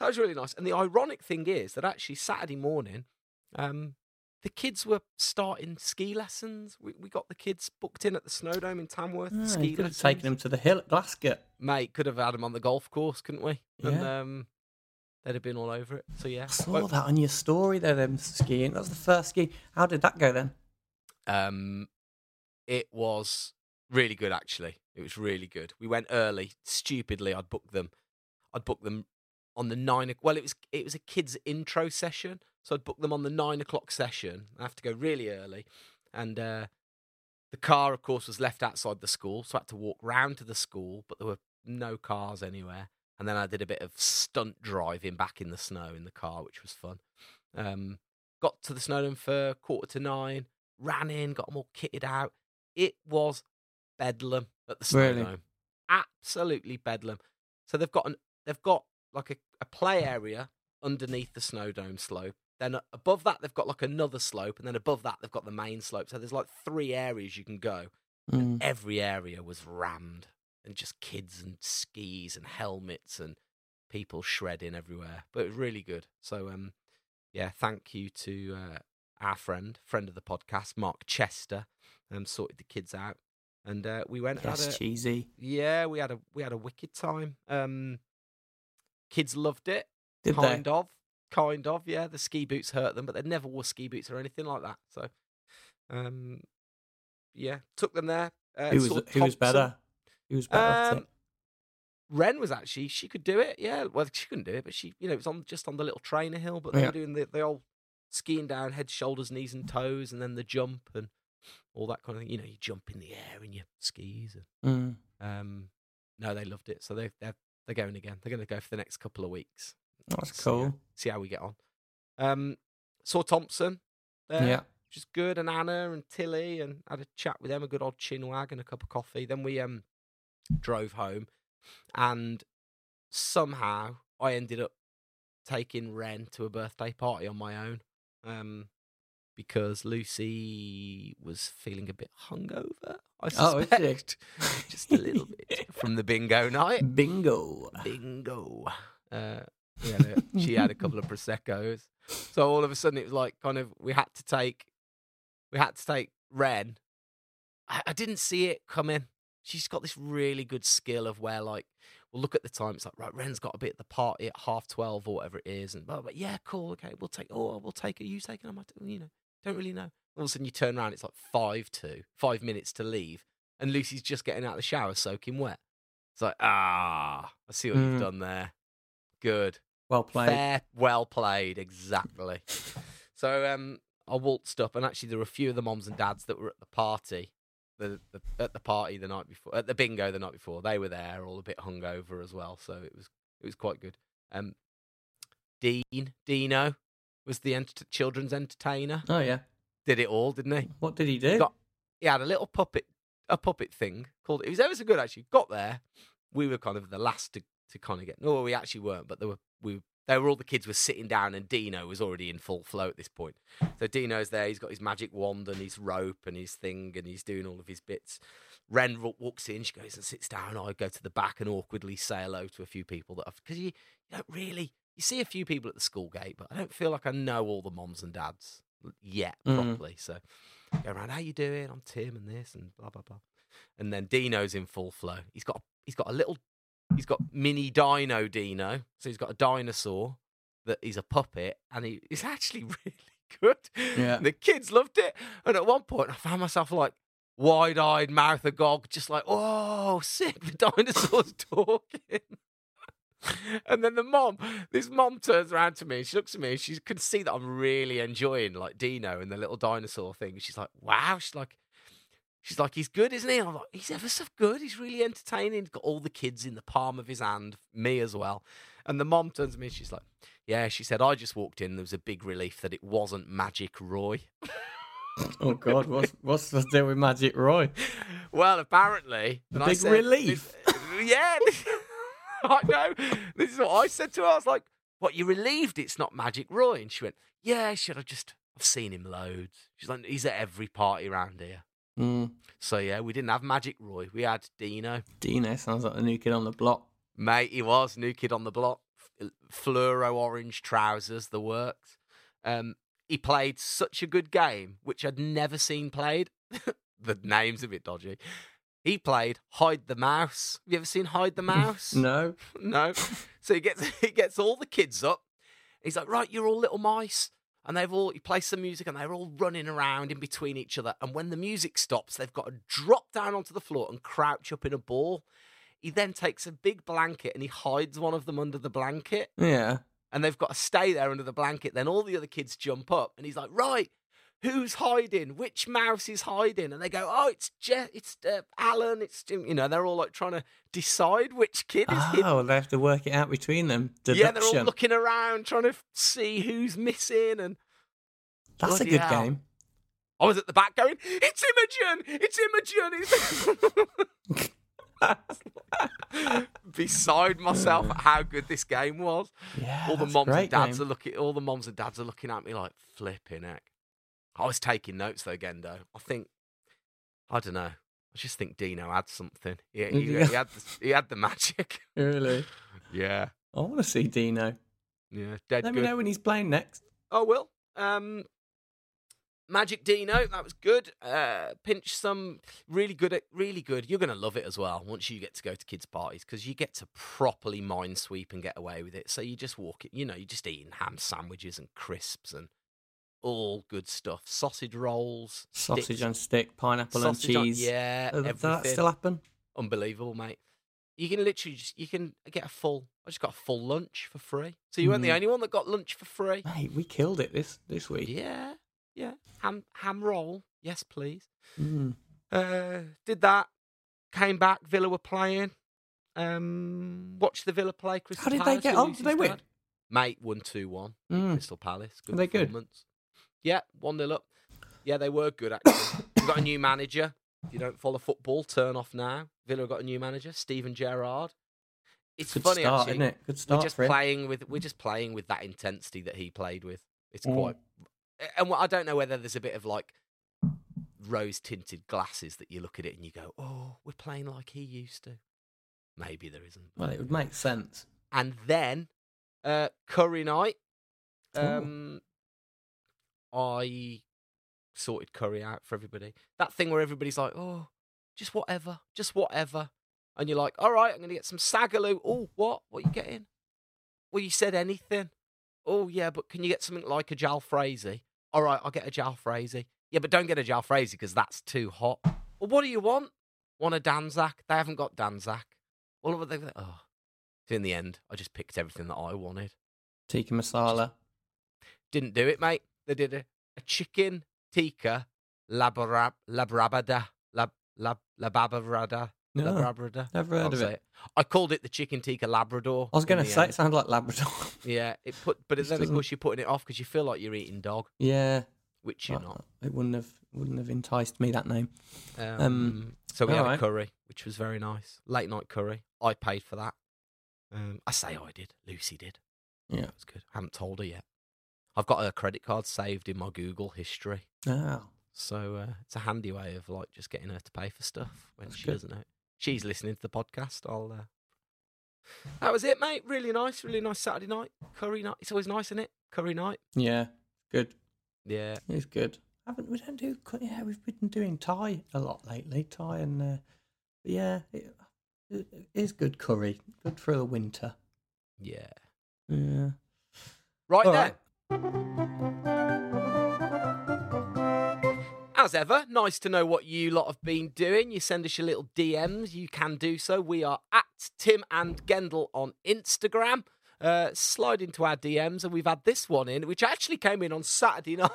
That was really nice. And the ironic thing is that actually Saturday morning, um, the kids were starting ski lessons. We, we got the kids booked in at the Snow Dome in Tamworth. Ah, ski could have taken them to the hill at Glasgow. Mate, could have had them on the golf course, couldn't we? And Yeah. um, they'd have been all over it. So yeah. I saw Well, that on your story there, them skiing. That was the first ski. How did that go then? Um, it was really good actually. It was really good. We went early. Stupidly, I'd booked them. I'd booked them on the nine. Well, it was it was a kids intro session, so I'd booked them on the nine o'clock session. I have to go really early, and uh, the car, of course, was left outside the school, so I had to walk round to the school, but there were no cars anywhere. And then I did a bit of stunt driving back in the snow in the car, which was fun. Um, got to the Snowdome for quarter to nine, ran in, got them all kitted out. It was bedlam at the Really? Snowdome. Absolutely bedlam. So they've got an they've got like a, a play area underneath the snow dome slope, Then above that, they've got like another slope, and then above that, they've got the main slope. So there's like three areas you can go. Mm. Every area was rammed, and just kids and skis and helmets and people shredding everywhere. But it was really good. So um, yeah, thank you to uh, our friend, friend of the podcast, Mark Chester, um, sorted the kids out, and uh, we went. That's a- cheesy. yeah, we had a we had a wicked time. Um, kids loved it, Did kind they? of, kind of. Yeah, the ski boots hurt them, but they never wore ski boots or anything like that. So, um, yeah, took them there. Uh, Who was who was better? Who was better Um. Ren was actually she could do it. Yeah, well she couldn't do it, but she you know it was on just on the little trainer hill. But they Yeah. were doing the the old skiing down head, shoulders, knees, and toes, and then the jump and all that kind of thing. You know, you jump in the air and your skis. And, Mm. um, no, they loved it, so they they're they're going again. They're going to go for the next couple of weeks. That's See how- cool. See how we get on. Um, saw Thompson. There, Yeah. which is good, and Anna and Tilly, and had a chat with them, a good old chinwag and a cup of coffee. Then we um drove home, and somehow I ended up taking Ren to a birthday party on my own, um, because Lucy was feeling a bit hungover. I Oh, suspect, just a little bit from the bingo night Bingo. bingo. Uh, we had a, she had a couple of proseccos, so all of a sudden it was like kind of we had to take, we had to take Ren. I, I didn't see it coming. She's got this really good skill of where like, well, look at the time. It's like right, Ren's got to be at the party at half twelve or whatever it is, and blah, blah, yeah, cool, okay, we'll take. Oh, we'll take her. You taking her? I You know, don't really know. All of a sudden you turn around, it's like five to five minutes to leave, and Lucy's just getting out of the shower, soaking wet. It's like, ah, I see what Mm. you've done there. Good. Well played. Fair, well played, exactly. so um, I waltzed up, and actually, there were a few of the moms and dads that were at the party, the, the at the party the night before, at the bingo the night before. They were there, all a bit hungover as well, so it was it was quite good. Um, Dean Dino was the children's entertainer. Oh yeah. Did it all, didn't he? What did he do? Got- He had a little puppet, a puppet thing called. It was ever so good actually. Got there, we were kind of the last to, to kind of get. No, we actually weren't, but there were we. They were all the kids were sitting down, and Dino was already in full flow at this point. So Dino's there. He's got his magic wand and his rope and his thing, and he's doing all of his bits. Ren walks in. She goes and sits down. I go to the back and awkwardly say hello to a few people that I've because you, you don't really you see a few people at the school gate, but I don't feel like I know all the moms and dads yet Mm. properly. So go around, how you doing? I'm Tim and this and blah blah blah. And then Dino's in full flow. He's got he's got a little he's got mini dino Dino. So he's got a dinosaur that he's a puppet and he, he's actually really good. Yeah. The kids loved it. And at one point I found myself like wide eyed, mouth agog, just like, oh sick, the dinosaur's talking. And then the mom, this mom turns around to me and she looks at me and she can see that I'm really enjoying like Dino and the little dinosaur thing. She's like, wow. She's like, she's like, he's good, isn't he? I'm like, he's ever so good. He's really entertaining. He's got all the kids in the palm of his hand, me as well. And the mom turns to me and she's like, yeah, she said, I just walked in. There was a big relief that it wasn't Magic Roy. Oh God, what's what's the deal with Magic Roy? Well, apparently, A big said- relief. yeah, I know. This is what I said to her. I was like, "What? You relieved it's not Magic Roy?" And she went, "Yeah." She said, "I just I've seen him loads." She's like, "He's at every party around here." Mm, So yeah, we didn't have Magic Roy. We had Dino, Dino sounds like a new kid on the block. mate. He was new kid on the block, fluoro orange trousers, the works. Um, he played such a good game, which I'd never seen played. the name's a bit dodgy. He played Hide the Mouse. Have you ever seen Hide the Mouse? No. no. So he gets he gets all the kids up. He's like, right, you're all little mice. And they've all he plays some music and they're all running around in between each other. And when the music stops, they've got to drop down onto the floor and crouch up in a ball. He then takes a big blanket and he hides one of them under the blanket. Yeah. And they've got to stay there under the blanket. Then all the other kids jump up and he's like, right, who's hiding? Which mouse is hiding? And they go, oh, it's Je- it's uh, Alan. It's Jim. You know, they're all like trying to decide which kid is hidden. Oh, they have to work it out between them. Deduction. Yeah, they're all looking around trying to see who's missing. And That's a good hell. game. I was at the back going, "It's Imogen! It's Imogen!" It's... beside myself at how good this game was. Yeah, all the moms and dads game. are looking. All the moms and dads are looking at me like flipping heck. I was taking notes though, Gendo. I think I don't know. I just think Dino had something. He, he, he had the, he had the magic. Really? yeah, I want to see Dino. yeah, dead Let good. me know when he's playing next. Oh, will. Um, Magic Dino, that was good. Uh, pinch some really good, at really good. You're gonna love it as well once you get to go to kids' parties because you get to properly mind sweep and get away with it. So you just walk it, you know, you're just eating ham sandwiches and crisps and all good stuff. Sausage rolls, Sausage sticks, on stick, pineapple and on- cheese. yeah, Does that still happen? Unbelievable, mate. You can literally just you can get a full. I just got a full lunch for free. So you weren't the Mm. only one that got lunch for free. Mate, we killed it this this week. Yeah, yeah. Ham ham roll, yes, please. Mm. Uh, did that. Came back. Villa were playing. Um, watched the Villa play. Crystal How did they get on? Did they win? Mate, one two one. Mm. Crystal Palace. Good Are they good? Yeah, one 0 up. Yeah, they were good actually. We've got a new manager. If you don't follow football, turn off now. Villa got a new manager, Steven Gerrard. It's Good funny start, actually. isn't it? Good start. We're just for him. playing with we're just playing with that intensity that he played with. It's Mm. quite, and I don't know whether there's a bit of like rose tinted glasses that you look at it and you go, oh, we're playing like he used to. Maybe there isn't. Well, it would make sense. And then uh, curry night. Um, I sorted curry out for everybody. That thing where everybody's like, oh, just whatever, just whatever. And you're like, all right, I'm going to get some saag aloo. Oh, what? What are you getting? Well, you said anything. Oh, yeah, but can you get something like a jalfrezi? All right, I'll get a jalfrezi. Yeah, but don't get a jalfrezi because that's too hot. Well, what do you want? Want a Dhansak? They haven't got Dhansak. All of it. Oh. So in the end, I just picked everything that I wanted. Tikka masala. Didn't do it, mate. They did a, a chicken tikka labrab, labrabada, lab, lab, lababrada, No, labrabrada. never heard Can't of it. I called it the chicken tikka Labrador. I was going to say end. it sounds like Labrador. Yeah, it put, but then of course you're putting it off because you feel like you're eating dog, yeah, which you're I- not. It wouldn't have wouldn't have enticed me that name. Um, so we had a curry, which was very nice. Late night curry. I paid for that. Um, I say I did. Lucy did. Yeah. It was good. I haven't told her yet. I've got her credit card saved in my Google history. Oh, So uh, it's a handy way of like just getting her to pay for stuff when That's she good. doesn't know. She's listening to the podcast. I'll. Uh... That was it, mate. Really nice, really nice Saturday night curry night. It's always nice, isn't it? Curry night. yeah, good. Yeah, It's good. Haven't we don't do yeah we've been doing Thai a lot lately. Thai and uh, yeah, it, it is good curry. Good for the winter. yeah. Yeah. Right All then. right. As ever, nice to know what you lot have been doing. You send us your little DMs. You can do so. We are at Tim and Gendel on Instagram. Uh, slide into our DMs, and we've had this one in, which actually came in on Saturday night.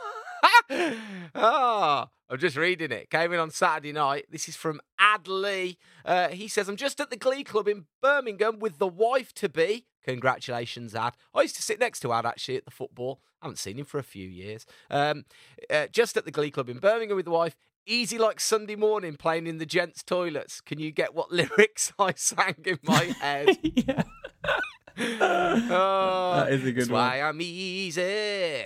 Ah, I'm just reading it. Came in on Saturday night. This is from Adley. Uh, he says, I'm just at the Glee Club in Birmingham with the wife to be. Congratulations, Ad. I used to sit next to Ad actually at the football. I haven't seen him for a few years. Um, uh, just at the Glee Club in Birmingham with the wife. Easy like Sunday morning playing in the gents' toilets. Can you get what lyrics I sang in my head? yeah. Oh, That is a good one. that's why I'm easy.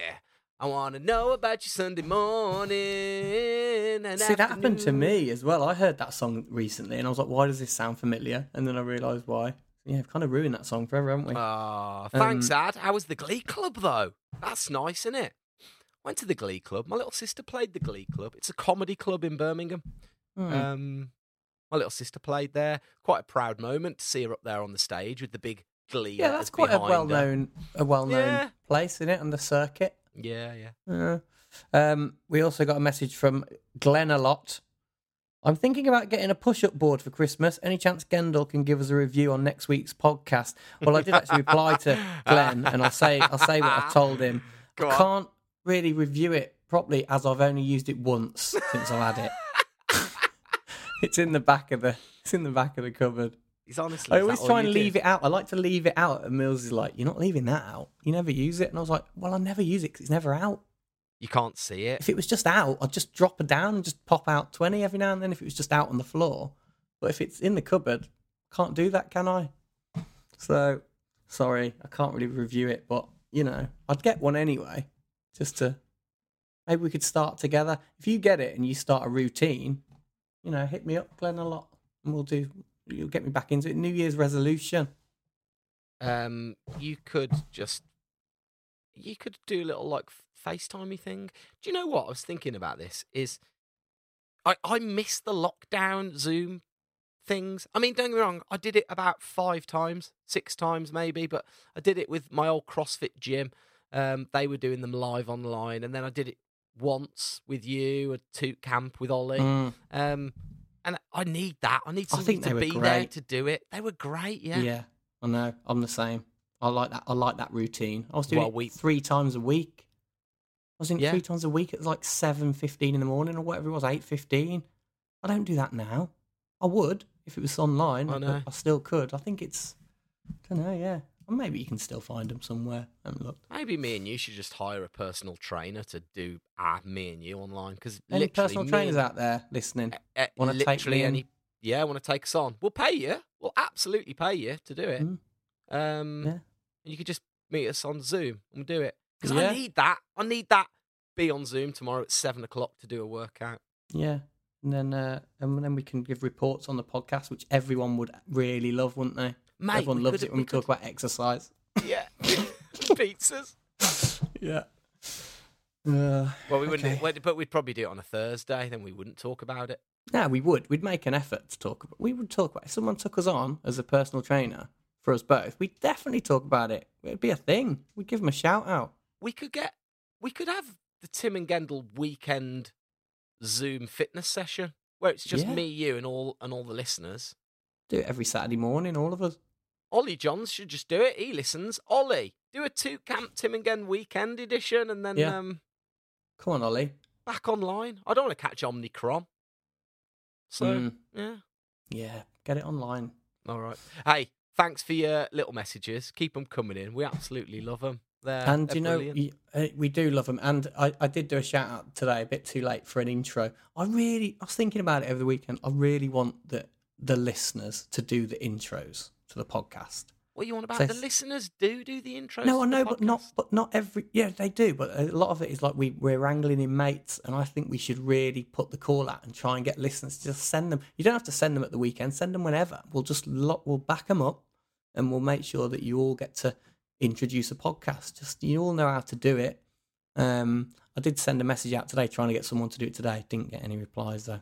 I want to know about your Sunday morning. And See, that happened to me as well. I heard that song recently, and I was like, "Why does this sound familiar?" And then I realised why. Yeah, we've kind of ruined that song forever, haven't we? Ah, thanks, Um, Ad. How was the Glee Club, though? That's nice, isn't it? Went to the Glee Club. My little sister played the Glee Club. It's a comedy club in Birmingham. Hmm. Um, my little sister played there. Quite a proud moment to see her up there on the stage with the big Glee. yeah, that's quite a well-known, a well-known Yeah. place, isn't it, on the circuit? Yeah, yeah. Yeah. Um, we also got a message from Glenn a lot. I'm thinking about getting a push-up board for Christmas. Any chance Gendel can give us a review on next week's podcast? Well, I did actually reply to Glenn, and I'll say I'll say what I told him. Go I on. can't really review it properly as I've only used it once since I've had it. it's in the back of the it's in the back of the cupboard. He's honestly. I always try and leave it out. I like to leave it out, and Mills is like, "You're not leaving that out. You never use it." And I was like, "Well, I never use it because it's never out." You can't see it. If it was just out, I'd just drop it down and just pop out 20 every now and then if it was just out on the floor. But if it's in the cupboard, can't do that, can I? So sorry, I can't really review it, but you know, I'd get one anyway, just to maybe we could start together. If you get it and you start a routine, you know, hit me up, Glenn, a lot, and we'll do. You'll get me back into it. New Year's resolution. Um, you could just you could do a little like FaceTimey thing. Do you know what I was thinking about this? Is I I miss the lockdown Zoom things. I mean, don't get me wrong, I did it about five times, six times maybe, but I did it with my old CrossFit gym. Um, they were doing them live online, and then I did it once with you, a toot camp with Ollie. Mm, Um, and I need that. I need I somebody think to be there to do it. They were great, yeah. yeah. I know. I'm the same. I like that. I like that routine. I was doing Well, it we- three times a week. I was in Yeah. three times a week at like seven fifteen in the morning or whatever it was, eight fifteen. I don't do that now. I would if it was online. I know. I still could. I think it's. I don't know. Yeah. Or maybe you can still find them somewhere. I haven't looked. Maybe me and you should just hire a personal trainer to do our me and you online because Any personal trainers out there listening? wanna take literally me in? any yeah want to take us on. We'll pay you. We'll absolutely pay you to do it. Mm. Um, Yeah. and you could just meet us on Zoom and we'll do it because Yeah. I need that. I need that. Be on Zoom tomorrow at seven o'clock to do a workout. Yeah. And then, uh, and then we can give reports on the podcast, which everyone would really love, wouldn't they? Mate, Everyone loves it when we, could- talk about exercise. Yeah, pizzas. Yeah. Uh, Well, we wouldn't, Okay. well, but we'd probably do it on a Thursday. Then we wouldn't talk about it. no, we would. We'd make an effort to talk. About, we would talk about. If someone took us on as a personal trainer for us both, we'd definitely talk about it. It'd be a thing. We'd give them a shout out. we could get we could have the Tim and Gendel weekend Zoom fitness session where it's just Yeah. me, you, and all and all the listeners. Do it every Saturday morning, all of us. Ollie Johns should just do it. He listens. Ollie, do a two camp Tim and Gen weekend edition, and then Yeah. um, Come on, Ollie. back online. I don't want to catch Omnicron. So Mm, yeah, yeah, get it online. all right. Hey, thanks for your little messages. Keep them coming in. We absolutely love them. They're, and you know, brilliant. uh, we do love them. And I, I did do a shout out today, a bit too late for an intro. I really, I was thinking about it over the weekend. I really want the the listeners to do the intros to the podcast. what you want about so the listeners? Do do the intro. no, I know, but not, but not every. Yeah, they do, but a lot of it is like we we're wrangling in mates, and I think we should really put the call out and try and get listeners to just send them. You don't have to send them at the weekend. Send them whenever. We'll just lo- we'll back them up, and we'll make sure that you all get to introduce a podcast. Just you all know how to do it. Um, I did send a message out today trying to get someone to do it today. Didn't get any replies though.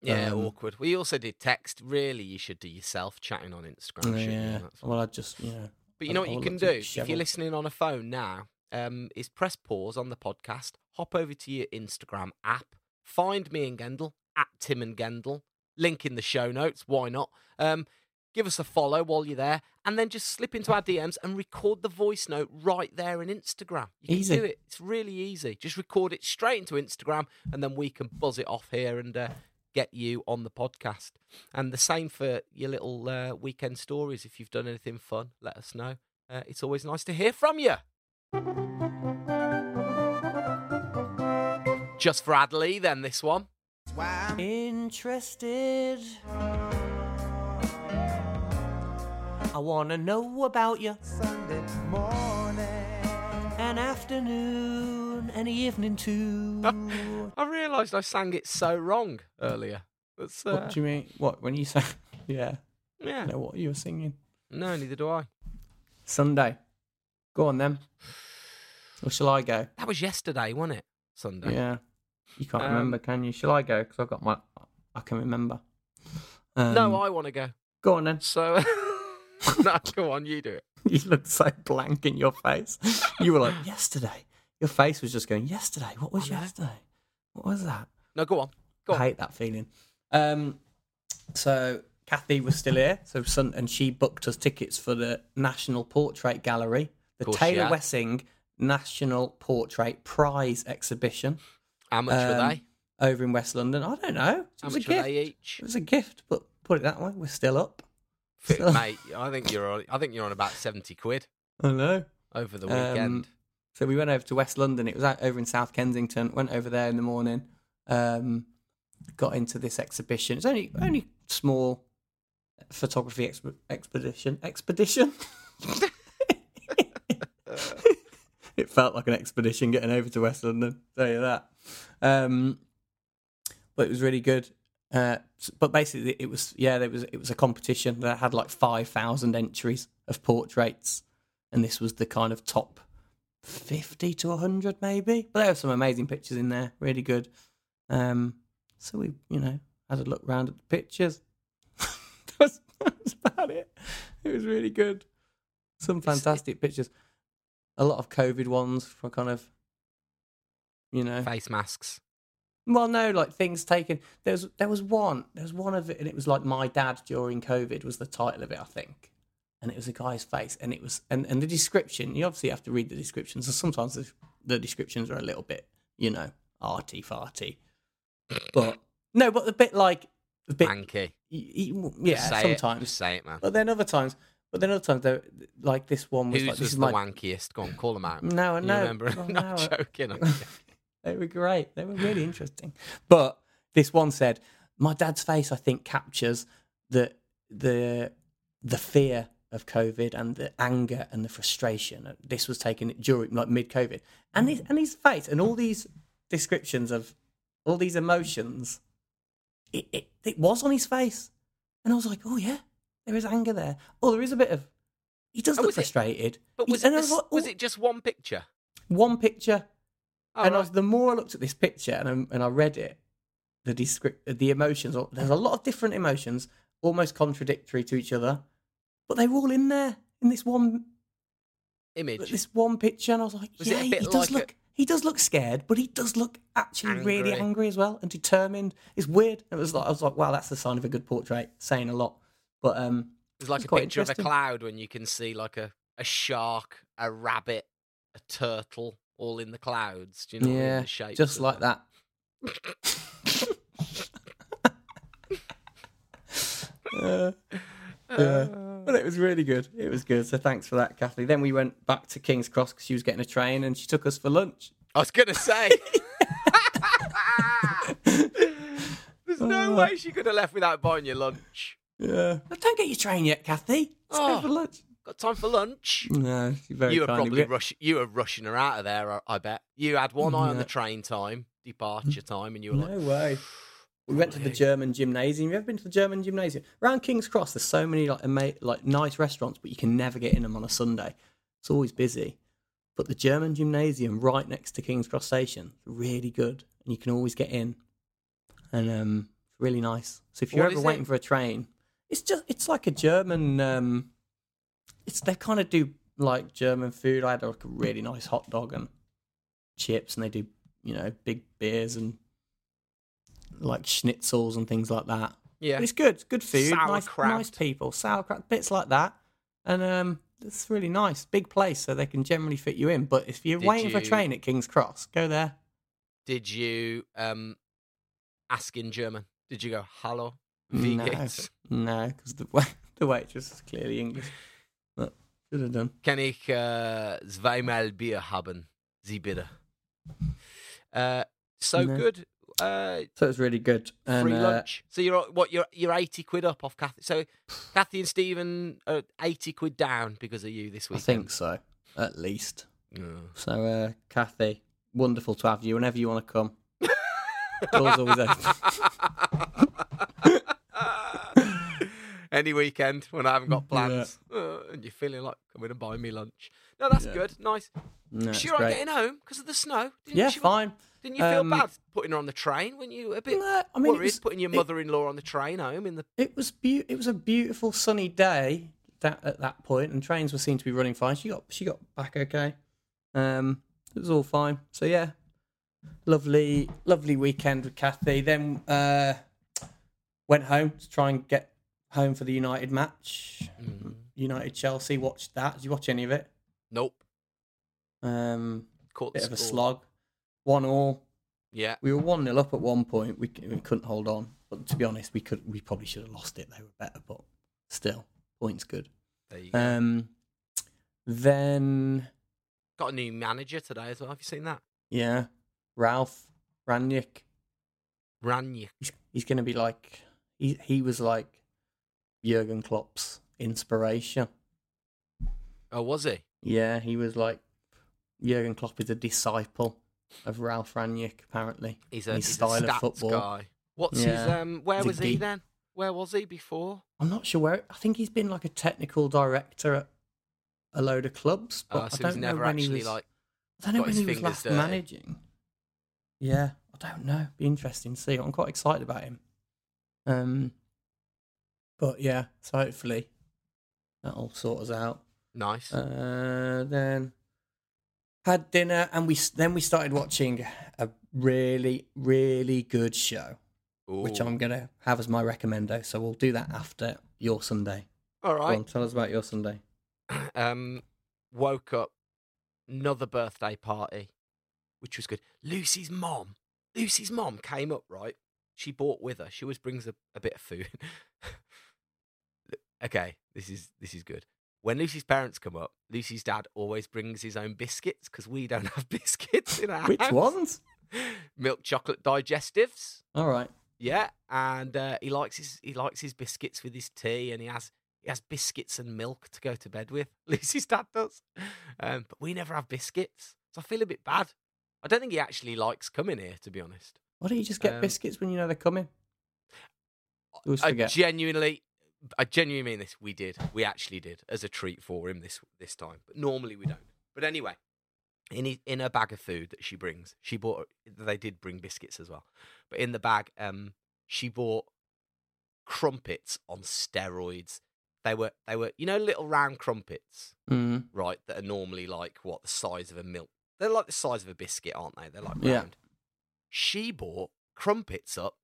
Yeah, Um, awkward. We also did text. Really, you should do yourself chatting on Instagram. shouldn't you? yeah. Well, I just know. But you know what you can do if you're listening on a phone now, um, is press pause on the podcast, hop over to your Instagram app, find me and Gendel at Tim and Gendel, link in the show notes. Why not? Um, give us a follow while you're there, and then just slip into our DMs and record the voice note right there in Instagram. You can Easy. do it. It's really easy. Just record it straight into Instagram, and then we can buzz it off here and. Uh, Get you on the podcast, and the same for your little uh, weekend stories. If you've done anything fun, let us know. Uh, it's always nice to hear from you. Just for Adley, then this one. Interested. I want to know about you. Sunday morning. An afternoon and evening too. I realised I sang it so wrong earlier. That's uh, what do you mean? What when you say? Yeah, yeah. I know what you were singing. No, neither do I. Sunday. Go on then. Or shall I go? That was yesterday, wasn't it? Sunday. Yeah. You can't Um, remember, can you? Shall I go? Because I've got my. I can remember. Um, no, I want to go. Go on then. So, no, go on, you do it. You looked so blank in your face. You were like, yesterday. Your face was just going, yesterday. What was yesterday? What was that? No, go on. Go I hate that feeling. Um, so Kathy was still here, so son, and she booked us tickets for the National Portrait Gallery, the Course she Taylor had. Wessing National Portrait Prize Exhibition How much were um, they? over in West London. I don't know. It How was a much were gift. they each? It was a gift, but put it that way, we're still up. Fit, mate, I think you're on. I think you're on about seventy quid I know. over the Um, weekend. So we went over to West London. It was out over in South Kensington. Went over there in the morning. Um, got into this exhibition. It's only only small, photography exp- expedition. Expedition. it felt like an expedition getting over to West London. Tell you that. Um, but it was really good. Uh, but basically, it was yeah, there was it was a competition that had like five thousand entries of portraits, and this was the kind of top fifty to hundred maybe. But there were some amazing pictures in there, really good. Um, so we, you know, had a look round at the pictures. that, was, that was about it. It was really good. Some fantastic pictures. A lot of COVID ones for kind of, you know, Face masks. well, no, like things taken. There was there was one. There was one of it, and it was like my dad during COVID was the title of it, I think. And it was a guy's face, and it was and, and the description. You obviously have to read the descriptions, and sometimes the, the descriptions are a little bit, you know, arty farty. But no, but a bit like a bit, Manky. yeah, say sometimes. It. Say it, man. But then other times, but then other times, though, like this one was Whose like this is the my wankiest? Go on, call them out. no, no, remember? well, oh, no, I'm joking. I'm joking. They were great. They were really interesting. But this one said, "My dad's face, I think, captures the the the fear of COVID and the anger and the frustration." Uh, this was taken during like mid COVID, and his and his face and all these descriptions of all these emotions. It, it it was on his face, and I was like, "Oh yeah, there is anger there. Oh, there is a bit of." He does Oh, look was it- frustrated. But was it, was like, was "Oh." it just one picture? one picture? Oh, and I right. was, the more I looked at this picture and I, and I read it, the descript, the emotions. There's a lot of different emotions, almost contradictory to each other, but they were all in there in this one Image. this one picture. And I was like, Was yeah, he does like a- look. He does look scared, but he does look actually really Angry. angry as well and determined. It's weird. It was like I was like, wow, that's the sign of a good portrait, saying a lot. But um, It's like It's a picture of a cloud when you can see like a, a shark, a rabbit, a turtle, all in the clouds. Do you know? yeah, The just like them. that. Uh, yeah. Uh. But it was really good. It was good. So thanks for that, Kathy. Then we went back to King's Cross because she was getting a train and she took us for lunch. I was gonna say. There's no Oh. way she could have left without buying you lunch. Yeah. don't get your train yet, Kathy. Let's Oh. go for lunch. Got time for lunch? No, she's very you were kindly- probably we- rush, You were rushing her out of there. I- I bet you had one eye on the train time, departure time, and you were like, No way. We went to the German gymnasium. You ever been to the German gymnasium? Around King's Cross, there's so many like ama- like nice restaurants, but you can never get in them on a Sunday. It's always busy. But the German gymnasium right next to King's Cross Station, really good, and you can always get in. And um, it's really nice. So if you're What ever waiting it? for a train, it's just it's like a German. Um, it's they kind of do like German food. I had like a really nice hot dog and chips, and they do you know big beers and like schnitzels and things like that. yeah, But it's good, it's good food, nice, Sauerkraut. nice people, sauerkraut, bits like that, and um, it's really nice, big place, so they can generally fit you in. But if you're Did waiting for a you- train at King's Cross, go there. Did you um ask in German? Did you go hello? No, geht's? no, because the wa- the waitress is clearly English. But should have done. Kann ich äh, zweimal Bier haben? Sie bitte. Uh, so No. good. Uh, So it's really good. And, free uh, lunch. So you're what you're you're eighty quid up off Kathy. So Kathy and Stephen are eighty quid down because of you this week. I think so, at least. Oh. So, uh, Kathy, wonderful to have you whenever you want to come. Doors always open. Any weekend when I haven't got Yeah. plans uh, and you're feeling like coming and buying me lunch. No, that's Yeah. good. Nice. No, it's She all right great. getting home because of the snow? Didn't Yeah, fine. Didn't you feel Um, bad putting her on the train? When you a bit No, I mean, it worried was- putting your mother-in-law on the train home in the? It was beau- It was a beautiful sunny day that, at that point, and trains were seen to be running fine. She got she got back okay. Um, it was all fine. So yeah, lovely lovely weekend with Kathy. Then uh, went home to try and get home for the United match. Mm. United Chelsea. Watched that. Did you watch any of it? Nope. Um, Caught the bit of a slog. One all. Yeah. We were one 0 up at one point. We, we couldn't hold on. But to be honest, we could. We probably should have lost it. They were better, but still, points good. There you go. Um, then Got a new manager today as well. Have you seen that? yeah, Ralph Rangnick. Ranić. He's, he's going to be like he he was like Jurgen Klopp's inspiration. Oh, was he? Yeah, he was like Jurgen Klopp is a disciple of Ralph Rangnick, apparently. He's a, His he's style a of football. guy. What's his um? Where He's was he then? Where was he before? I'm not sure where. I think he's been like a technical director at a load of clubs, but Oh, I don't know never when he actually was. like. I don't know when he was last dirty. managing. Yeah, I don't know. Be interesting to see. I'm quite excited about him. Um, but yeah, so hopefully that'll sort us out. Nice. Uh, then had dinner, and we then we started watching a really really good show, which I'm gonna have as my recommendo. So we'll do that after your Sunday. All right. On, tell us about your Sunday. um, woke up, another birthday party, which was good. Lucy's mom, Lucy's mom came up, right? She brought with her. She always brings a, a bit of food. okay, this is this is good. When Lucy's parents come up, Lucy's dad always brings his own biscuits because we don't have biscuits in our Which house. ones? Milk chocolate digestives. All right. Yeah, and uh, he likes his he likes his biscuits with his tea, and he has he has biscuits and milk to go to bed with. Lucy's dad does, um, but we never have biscuits, so I feel a bit bad. I don't think he actually likes coming here, to be honest. Why don't you just get Um, biscuits when you know they're coming? I genuinely, I genuinely mean this. We did, we actually did, as a treat for him this this time. But normally we don't. But anyway, in his, in a bag of food that she brings, she bought. They did bring biscuits as well, but in the bag, um, she bought crumpets on steroids. They were they were you know little round crumpets, Mm. right? That are normally like what the size of a milk. They're like the size of a biscuit, aren't they? They're like round. Yeah. She bought crumpets up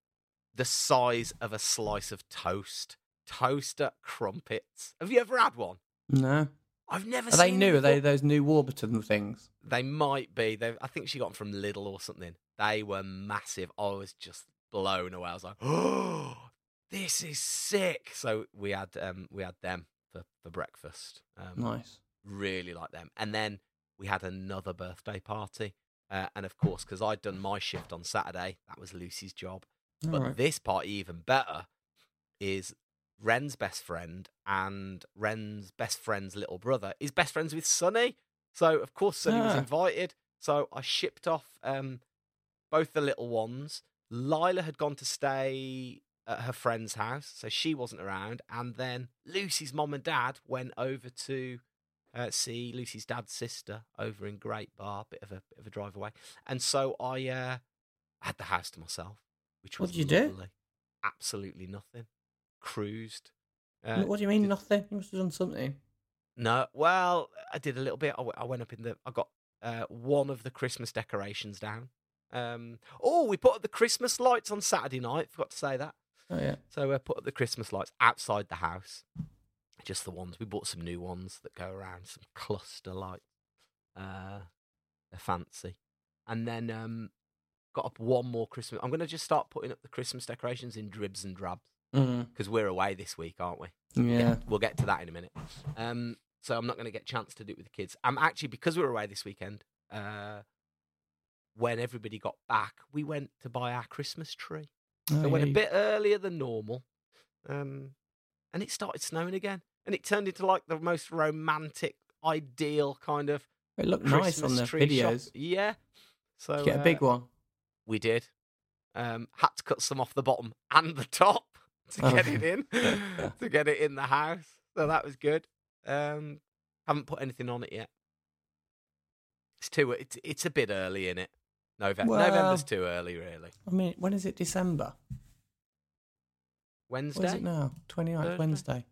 the size of a slice of toast. Toaster crumpets. Have you ever had one? No. I've never Are they new? Are they those new Warburton things? They might be. They I think she got them from Lidl or something. They were massive. I was just blown away. I was like, "Oh, this is sick!" So we had um we had them for for breakfast. Um, Nice. really like them. And then we had another birthday party. Uh, and of course, because I'd done my shift on Saturday, that was Lucy's job. But All right. this party, even better, is Ren's best friend and Ren's best friend's little brother is best friends with Sonny. So, of course, Sonny was Ah. invited. So I shipped off um, both the little ones. Lila had gone to stay at her friend's house, so she wasn't around. And then Lucy's mom and dad went over to uh, see Lucy's dad's sister over in Great Barr, bit of a bit of a drive away. And so I uh, had the house to myself, which was What did you do? Absolutely nothing. Cruised. Uh, what do you mean did- nothing? You must have done something. no, well, I did a little bit. I w- I went up in the. I got uh, one of the Christmas decorations down. Um, oh, we put up the Christmas lights on Saturday night. Forgot to say that. Oh yeah. So we put up the Christmas lights outside the house. Just the ones. We bought some new ones that go around, some cluster lights. Uh, they're fancy. And then um, got up one more Christmas. I'm going to just start putting up the Christmas decorations in dribs and drabs Mm. because we're away this week, aren't we? Yeah. We'll get to that in a minute. Um, so I'm not going to get a chance to do it with the kids. I'm actually because we were away this weekend. Uh, when everybody got back, we went to buy our Christmas tree. Oh, So yeah, went a bit earlier than normal, um, and it started snowing again, and it turned into like the most romantic, ideal kind of It looked Christmas nice on the tree shop. Yeah. So get a uh, big one. we did. Um, had to cut some off the bottom and the top to get it in, to get it in the house. So that was good. Um, haven't put anything on it yet. It's too. It's it's a bit early in it. November. Well- November's too early, really. I mean, when is it? December. Wednesday. What is it now? 29th Thursday? Wednesday.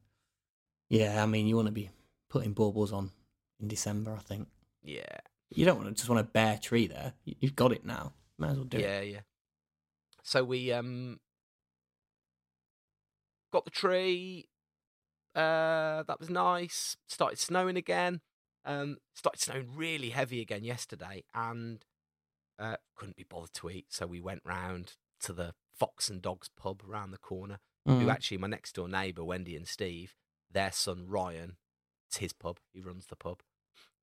Yeah, I mean, you want to be putting baubles on in December, I think. Yeah. You don't want to just want a bare tree there. You- You've got it now. Might as well do it. yeah, yeah. So we um got the tree. Uh, that was nice. Started snowing again. Um, started snowing really heavy again yesterday, and uh, couldn't be bothered to eat. So we went round to the Fox and Dogs pub around the corner. Who Mm. actually my next door neighbour, Wendy and Steve, their son Ryan, it's his pub. He runs the pub.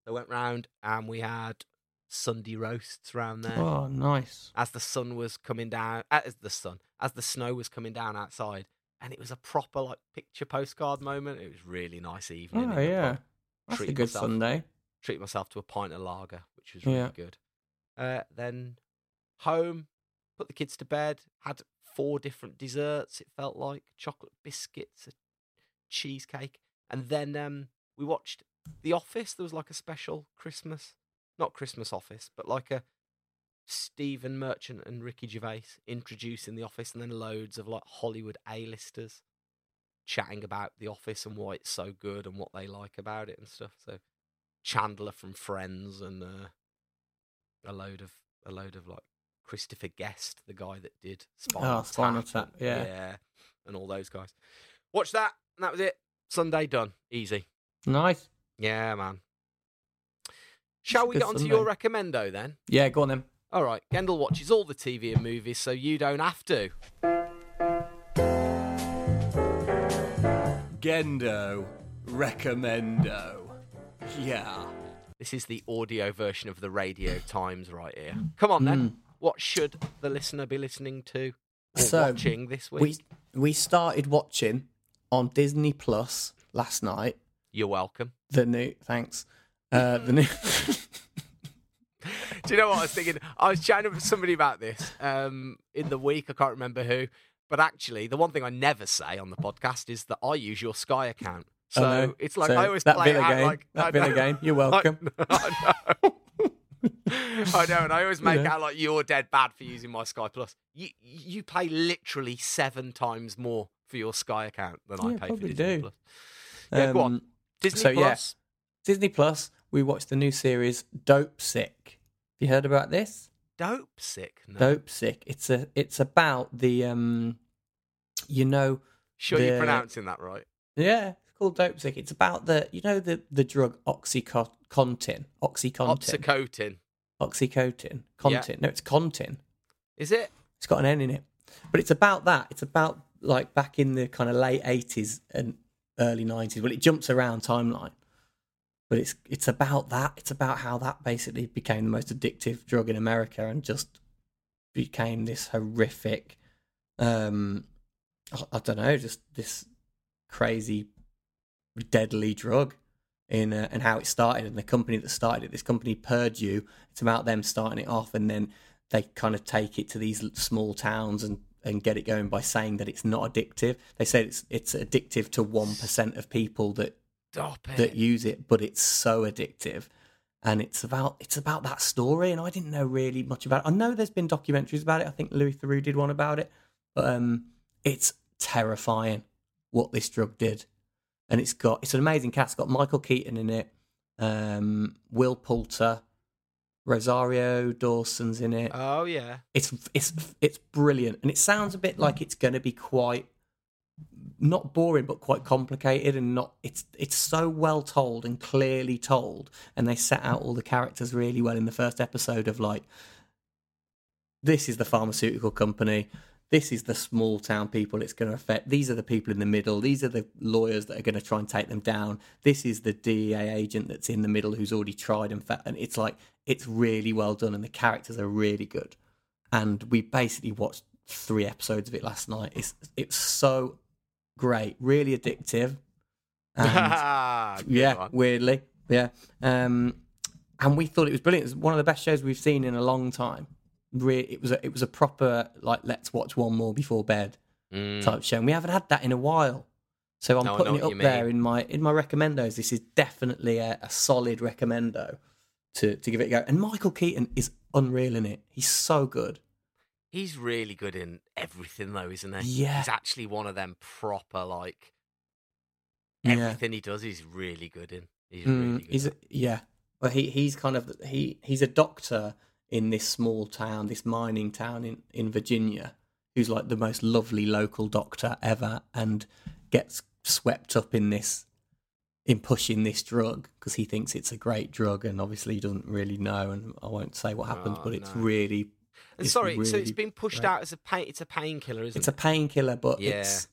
They went round and we had Sunday roasts round there Oh, nice. as the sun was coming down, uh, as the sun, as the snow was coming down outside, and it was a proper like picture postcard moment. It was really nice evening. Oh yeah, that's a Treat good myself. Sunday. Treat myself to a pint of lager, which was really Yeah. good. Uh, then home, put the kids to bed. Had four different desserts. It felt like chocolate biscuits, a cheesecake, and then um, we watched The Office. There was like a special Christmas, not Christmas Office, but like a Stephen Merchant and Ricky Gervais introducing The Office, and then loads of like Hollywood A-listers chatting about The Office and why it's so good and what they like about it and stuff. So Chandler from Friends and uh, a load of a load of like Christopher Guest, the guy that did Spinal Oh, Spinal Tap, yeah. yeah, and all those guys. Watch that, and that was it. Sunday done, easy. Nice. Yeah, man. Shall we get on to your recommendo then? Yeah, go on then. All right, Gendel watches all the TV and movies, so you don't have to. Gendo recommendo. Yeah. This is the audio version of the Radio Times right here. Come on then. What should the listener be listening to or So, watching this week? We we started watching on Disney Plus last night. You're welcome. The new thanks. Uh, the new Do you know what I was thinking? I was chatting with somebody about this um, in the week. I can't remember who. But actually, the one thing I never say on the podcast is that I use your Sky account. So I it's like So I always that play Villa out game, like that I Villa game, you're welcome. I know. I know, and I always make know. out like you're dead bad for using my Sky Plus. You you pay literally seven times more for your Sky account than I Yeah, pay for Disney do. Plus. Yeah, go on. Um, Disney so, yeah. Plus. Disney Plus. We watched the new series Dopesick. You heard about this? Dope sick. No. Dopesick. It's a it's about the um, you know, Sure, you're pronouncing that right. yeah, it's called Dopesick. It's about the you know the the drug OxyContin, OxyContin, Oxycotin. OxyContin, Contin. No, it's Contin. Is it? It's got an N in it. But it's about that. It's about like back in the kind of late eighties and early nineties. Well, it jumps around timeline. But it's it's about that. It's about how that basically became the most addictive drug in America and just became this horrific um I, I don't know, just this crazy deadly drug in uh, and how it started and the company that started it this company Purdue it's about them starting it off and then they kind of take it to these small towns and and get it going by saying that it's not addictive they say it's it's addictive to 1% of people that Stop it. that use it but it's so addictive and it's about it's about that story and I didn't know really much about it. I know there's been documentaries about it I think Louis Theroux did one about it but um it's terrifying what this drug did and it's got it's an amazing cast. It's got Michael Keaton in it, um, Will Poulter, Rosario Dawson's in it. oh yeah. It's it's it's brilliant, and it sounds a bit like it's going to be quite not boring, but quite complicated, and not it's it's so well told and clearly told, and they set out all the characters really well in the first episode of like this is the pharmaceutical company. This is the small town people it's going to affect. These are the people in the middle. These are the lawyers that are going to try and take them down. This is the DEA agent that's in the middle who's already tried and fa- and it's like it's really well done and the characters are really good. And we basically watched three episodes of it last night. It's it's so great, really addictive. And yeah, one. weirdly, yeah. Um, and we thought it was brilliant. It was one of the best shows we've seen in a long time. Re- it was a, it was a proper like let's watch one more before bed Mm. type show. And we haven't had that in a while. So I'm No, putting it up there in my in my recommendos. This is definitely a, a solid recommendo to to give it a go. And Michael Keaton is unreal in it. He's so good. He's really good in everything, though, isn't he? Yeah. He's actually one of them proper like Yeah. everything he does. He's really good in. He's Mm, really good. he's a, yeah. Well, he he's kind of he he's a doctor in this small town, this mining town in in Virginia, who's like the most lovely local doctor ever, and gets swept up in this in pushing this drug because he thinks it's a great drug, and obviously he doesn't really know. And I won't say what happens, Oh, but it's no. really it's sorry, so it's been pushed great. out as a pain. It's a painkiller, isn't it? it's a painkiller, but Yeah. it's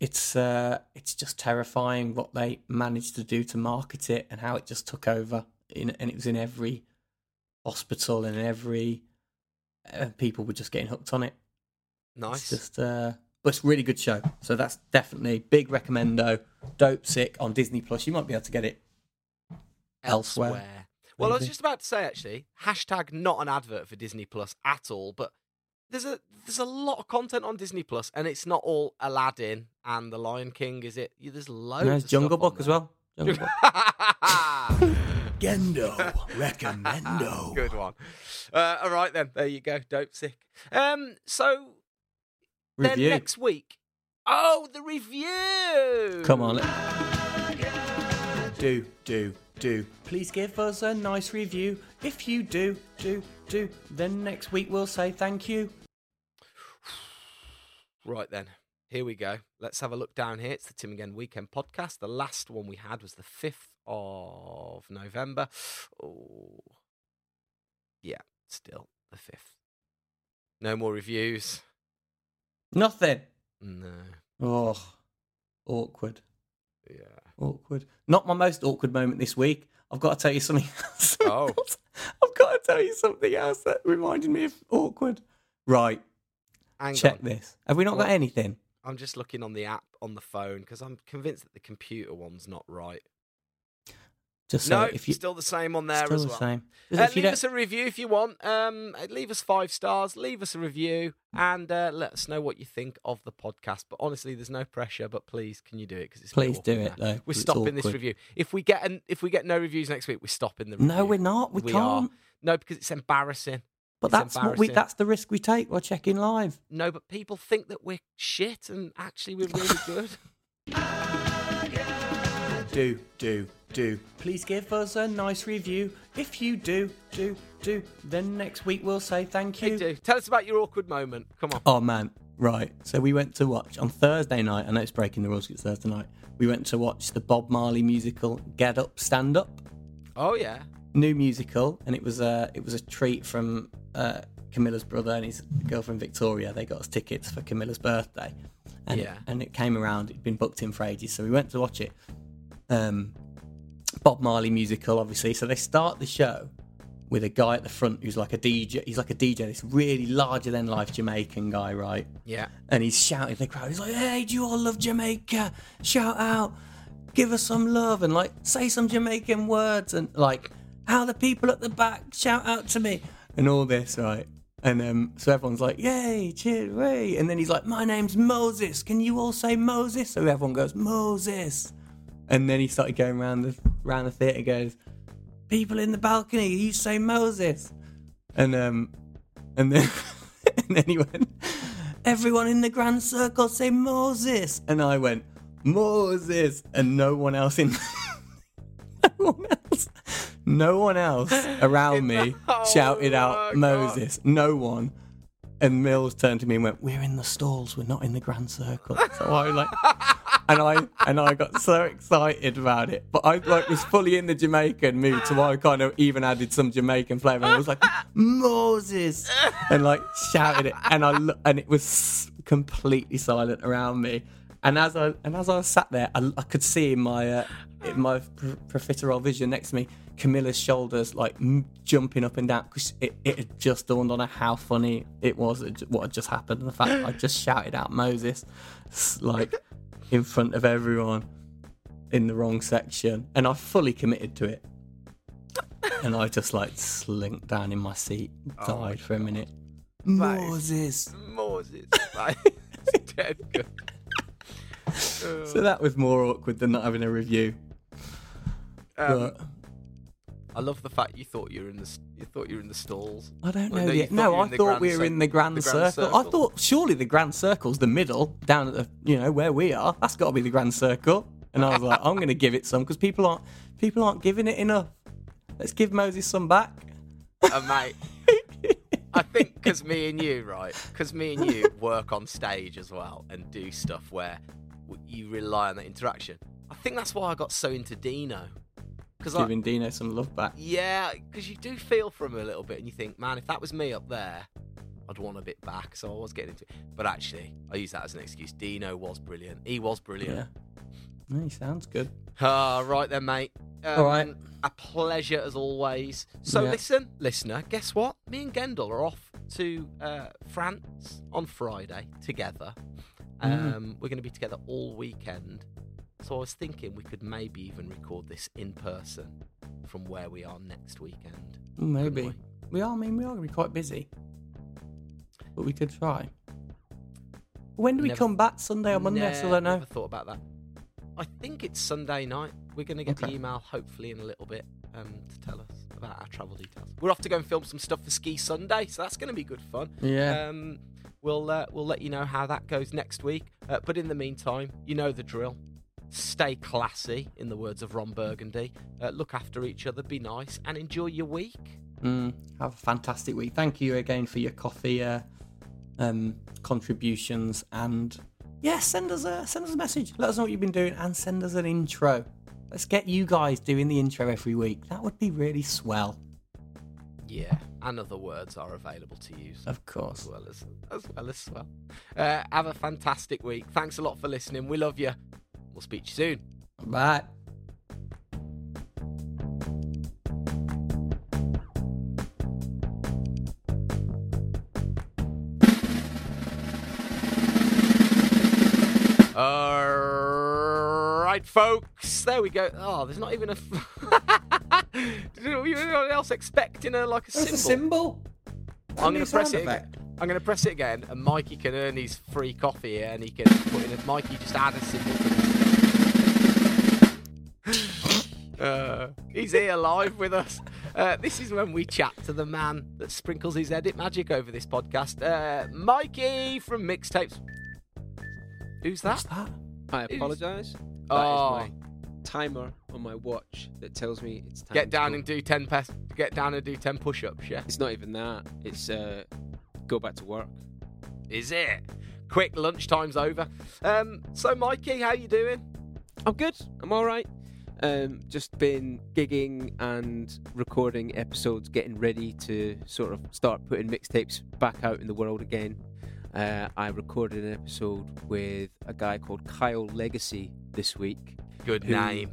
it's uh it's just terrifying what they managed to do to market it and how it just took over. In, and it was in every hospital and every uh, people were just getting hooked on it. nice. It's just uh but it's a really good show. So that's definitely big recommendo. Dopesick on Disney Plus. You might be able to get it elsewhere. Well, I was just about to say actually, hashtag not an advert for Disney Plus at all, but there's a there's a lot of content on Disney Plus, and it's not all Aladdin and The Lion King, is it? Yeah, There's loads. There's of Jungle stuff on Book as well. Jungle Book. Gendo recommendo. Good one. Uh, all right then, there you go. Dopesick. Um, so then Review. next week. Oh, the review. Come on. Do, do, do. Please give us a nice review. If you do, do, do, then next week we'll say thank you. Right then, here we go. Let's have a look down here. It's the Tim Again Weekend podcast. The last one we had was the 5th of November. Oh, yeah, still the 5th. No more reviews. Nothing. No. Oh, awkward. Yeah. Awkward. Not my most awkward moment this week. I've got to tell you something else. Oh. I've got to tell you something else that reminded me of awkward. Right. Hang check on. this. Have we not got anything? I'm just looking on the app on the phone because I'm convinced that the computer one's not right. Just so no, if you still the same on there still as the well. same. Uh, leave don't, us a review if you want. Um, uh, leave us five stars. Leave us a review and uh, let us know what you think of the podcast. But honestly, there's no pressure. But please, can you do it? Because it's Please do it, though, we're stopping this review. If we get an, if we get no reviews next week, we're stopping the review. no, we're not. We, We can't. are. No, because it's embarrassing. But It's that's what we. That's the risk we take. We're checking live. No, but people think that we're shit, and actually we're really good. Do, do, do. Please give us a nice review. If you do, do, do, then next week we'll say thank Hey, you. do tell us about your awkward moment. Come on. Oh man, right. So we went to watch on Thursday night. I know it's breaking the rules. 'cause It's Thursday night. We went to watch the Bob Marley musical Get Up, Stand Up, Oh yeah. new musical, and it was a it was a treat from uh, Camilla's brother and his girlfriend Victoria. They got us tickets for Camilla's birthday, and Yeah. it, and it came around. It'd been booked in for ages, so we went to watch it. Um, Bob Marley musical, obviously. So they start the show with a guy at the front who's like a DJ. He's like a DJ, this really larger than life Jamaican guy, right? Yeah. and he's shouting at the crowd. He's like, "Hey, do you all love Jamaica? Shout out, give us some love, and like say some Jamaican words, and like how the people at the back shout out to me, and all this, right?" And um, so everyone's like, "Yay, cheer, way!" And then he's like, "My name's Moses. Can you all say Moses?" So everyone goes, "Moses." And then he started going around the around the theatre, goes, "People in the balcony, you say Moses." And um, and then and then he went, "Everyone in the grand circle say Moses," and I went, "Moses," and no one else in, no one else, no one else around me whole shouted out. Moses. No one. And Mills turned to me and went, "We're in the stalls. We're not in the grand circle." So I like, and I and I got so excited about it, but I like was fully in the Jamaican mood, so I kind of even added some Jamaican flavour. I was like, "Moses," and like shouted it, and I and it was completely silent around me. And as I and as I sat there, I, I could see in my uh, in my pr- profiterole vision next to me, Camilla's shoulders like m- jumping up and down. Because it, it had just dawned on her how funny it was it what had just happened. And the fact I just shouted out Moses like in front of everyone in the wrong section, and I fully committed to it. And I just like slinked down in my seat, Oh my died for a minute. That is- Moses. Moses. That is dead good. So that was more awkward than not having a review. Um, But I love the fact you thought you were in the s- you thought you were in the stalls. I don't Well, know no, yet. No, I thought we were cir- in the grand, the grand circle. I thought surely the grand circle's the middle, down at the you know where we are. That's got to be the grand circle. And I was like, I'm going to give it some because people aren't people aren't giving it enough. Let's give Moses some back. Uh, mate, I think because me and you, right? Because me and you work on stage as well and do stuff where you rely on that interaction. I think that's why I got so into Dino. Because Giving Dino some love back. yeah, because you do feel for him a little bit, and you think, man, if that was me up there, I'd want a bit back. So I was getting into it. But actually, I use that as an excuse. Dino was brilliant. He was brilliant. Yeah. He sounds good. Ah, right then, mate. Um, All right. A pleasure as always. So, Yeah. listen, listener, guess what? Me and Gendel are off to uh, France on Friday together. Mm. Um, We're going to be together all weekend. So I was thinking we could maybe even record this in person from where we are next weekend. Maybe. couldn't We are, I mean, we are going to be quite busy. But we could try. When do we come back? Sunday or Monday? I still don't know. Never thought about that. I think it's Sunday night. We're going to get the email hopefully in a little bit um, to tell us about our travel details. We're off to go and film some stuff for Ski Sunday, so that's going to be good fun. Yeah. Um, we'll uh, we'll let you know how that goes next week. Uh, but in the meantime, you know the drill. Stay classy, in the words of Ron Burgundy. Uh, look after each other, be nice, and enjoy your week. Mm, have a fantastic week. Thank you again for your coffee uh, um, contributions, and yeah, send us a send us a message. Let us know what you've been doing, and send us an intro. Let's get you guys doing the intro every week. That would be really swell. Yeah, and other words are available to use. Of as course. well as as well as well. Uh, have a fantastic week. Thanks a lot for listening. We love you. We'll speak to you soon. Bye. All right, folks. There we go. Oh, there's not even a. F- Did anyone else expecting a like a That's symbol? a symbol. I'm going to press it. Again. I'm going to press it again, and Mikey can earn his free coffee here, and he can put in a Mikey just add a symbol. Uh, he's here live with us. Uh, this is when we chat to the man that sprinkles his edit magic over this podcast, uh, Mikey from Mixtapes. Who's that? What's that? I apologise. That is Oh. my timer on my watch that tells me it's time. Get down go. and do ten pes- Get down and do ten push-ups. Yeah. It's not even that. It's uh, go back to work. Is it? Quick, lunchtime's over. Um, so Mikey, how you doing? I'm good. I'm all right. Um, just been gigging and recording episodes, getting ready to sort of start putting mixtapes back out in the world again. Uh, I recorded an episode with a guy called Kyle Legacy this week. Good name.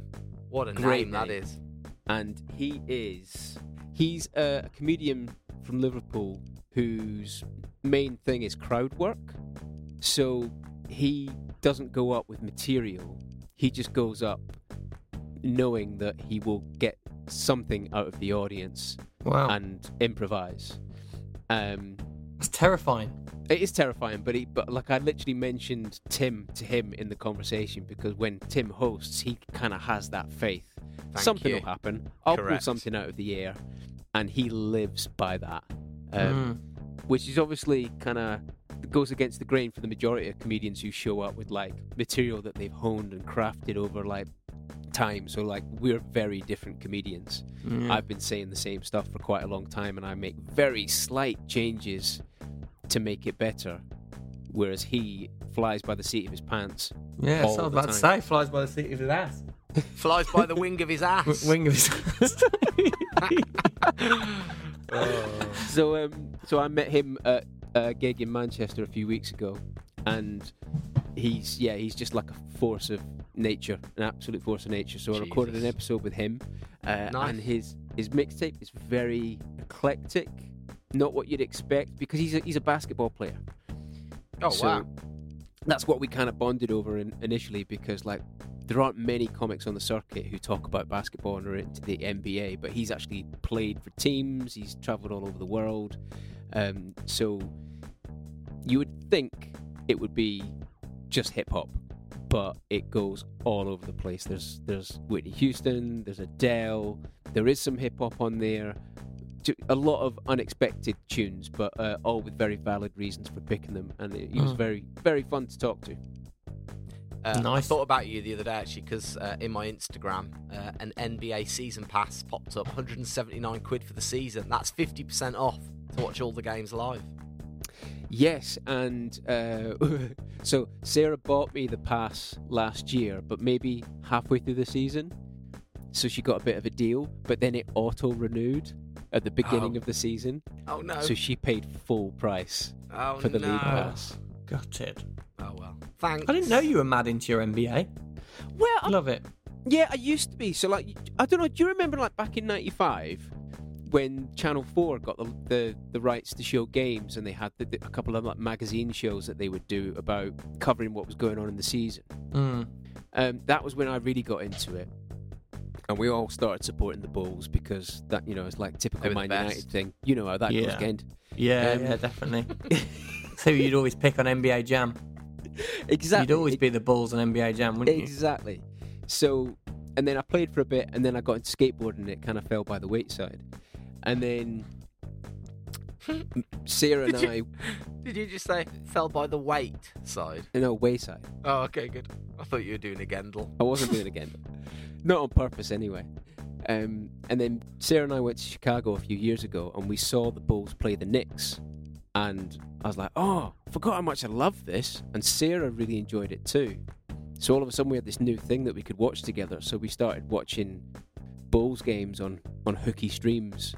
What a Great name that name. is. and he is he's a comedian from Liverpool whose main thing is crowd work. So he doesn't go up with material. He just goes up knowing that he will get something out of the audience Wow. and improvise. Um, That's terrifying. it is terrifying, but he, but like I literally mentioned Tim to him in the conversation because when Tim hosts, he kind of has that faith. Thank something you. will happen. I'll pull something out of the air, and he lives by that, um, Mm. which is obviously kind of goes against the grain for the majority of comedians who show up with like material that they've honed and crafted over like time. So like we're very different comedians. Mm. I've been saying the same stuff for quite a long time, and I make very slight changes to make it better. Whereas he flies by the seat of his pants. yeah, that's all I was the about to say. Flies by the seat of his ass. Flies by the wing of his ass. Wing of his ass. So um, so I met him at a gig in Manchester a few weeks ago, and he's yeah he's just like a force of nature, an absolute force of nature. So I recorded an episode with him, uh, Nice. and his his mixtape is very eclectic, not what you'd expect because he's a, he's a basketball player. Oh So wow. That's what we kind of bonded over in, initially because like there aren't many comics on the circuit who talk about basketball and are into the NBA, but he's actually played for teams. He's travelled all over the world, um, so you would think it would be just hip hop, but it goes all over the place. There's there's Whitney Houston, there's Adele, there is some hip hop on there. A lot of unexpected tunes, but uh, all with very valid reasons for picking them, and he was Mm. very very fun to talk to. Uh, I thought about you the other day actually because uh, in my Instagram, uh, an NBA season pass popped up, 179 quid for the season. That's 50% off to watch all the games live. Yes, and uh, so Sarah bought me the pass last year, but maybe halfway through the season, so she got a bit of a deal. But then it auto renewed at the beginning Oh. of the season, Oh no! so she paid full price oh for the no! league pass. Got it. Oh well. Thanks. I didn't know you were mad into your NBA. Well, I- Love it. yeah, I used to be. So like, I don't know. Do you remember like back in '95? When Channel Four got the the, the rights to show games, and they had the, the- a couple of like, magazine shows that they would do about covering what was going on in the season. Mm. Um, that was when I really got into it, and we all started supporting the Bulls because that you know it's like typical Man. United thing. You know how that goes, Yeah. Yeah, Um, yeah, definitely. so you'd always pick on NBA Jam. exactly. You'd always be the Bulls on NBA Jam, wouldn't you? Exactly. So, and then I played for a bit, and then I got into skateboarding, and it kind of fell by the wayside. And then Sarah and I, Did you just say fell by the weight side? no, wayside. Oh, okay, good. I thought you were doing a Gendel. I wasn't doing a again, not on purpose anyway. Um, and then Sarah and I went to Chicago a few years ago, and we saw the Bulls play the Knicks, and I was like, "Oh, forgot how much I love this." And Sarah really enjoyed it too. So all of a sudden, we had this new thing that we could watch together. So we started watching Bulls games on on hooky streams,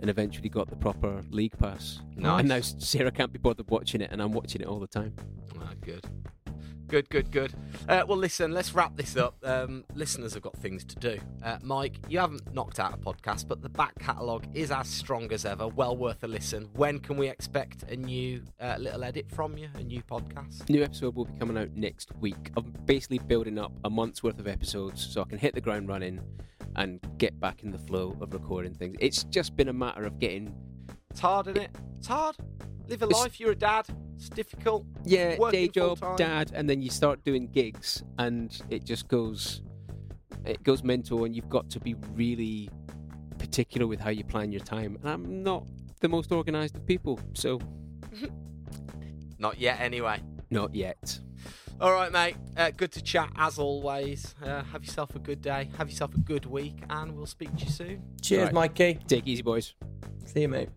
and eventually got the proper league pass. Nice. And now Sarah can't be bothered watching it, and I'm watching it all the time. Ah, good. Good, good, good. Uh, well, listen, let's wrap this up. Um, listeners have got things to do. Uh, Mike, you haven't knocked out a podcast, but the back catalogue is as strong as ever. Well worth a listen. When can we expect a new uh, little edit from you? A new podcast? New episode will be coming out next week. I'm basically building up a month's worth of episodes so I can hit the ground running and get back in the flow of recording things. It's just been a matter of getting, It's hard, isn't it? It's hard. Live a It's- life. You're a dad. It's difficult. yeah, Working day job, full-time. dad, and then you start doing gigs and it just goes, it goes mental and you've got to be really particular with how you plan your time. And I'm not the most organised of people, so Not yet, anyway. not yet. All right, mate. Uh, good to chat as always. Uh, have yourself a good day. Have yourself a good week, and we'll speak to you soon. Cheers, Right. Mikey. Take it easy, boys. See you, mate.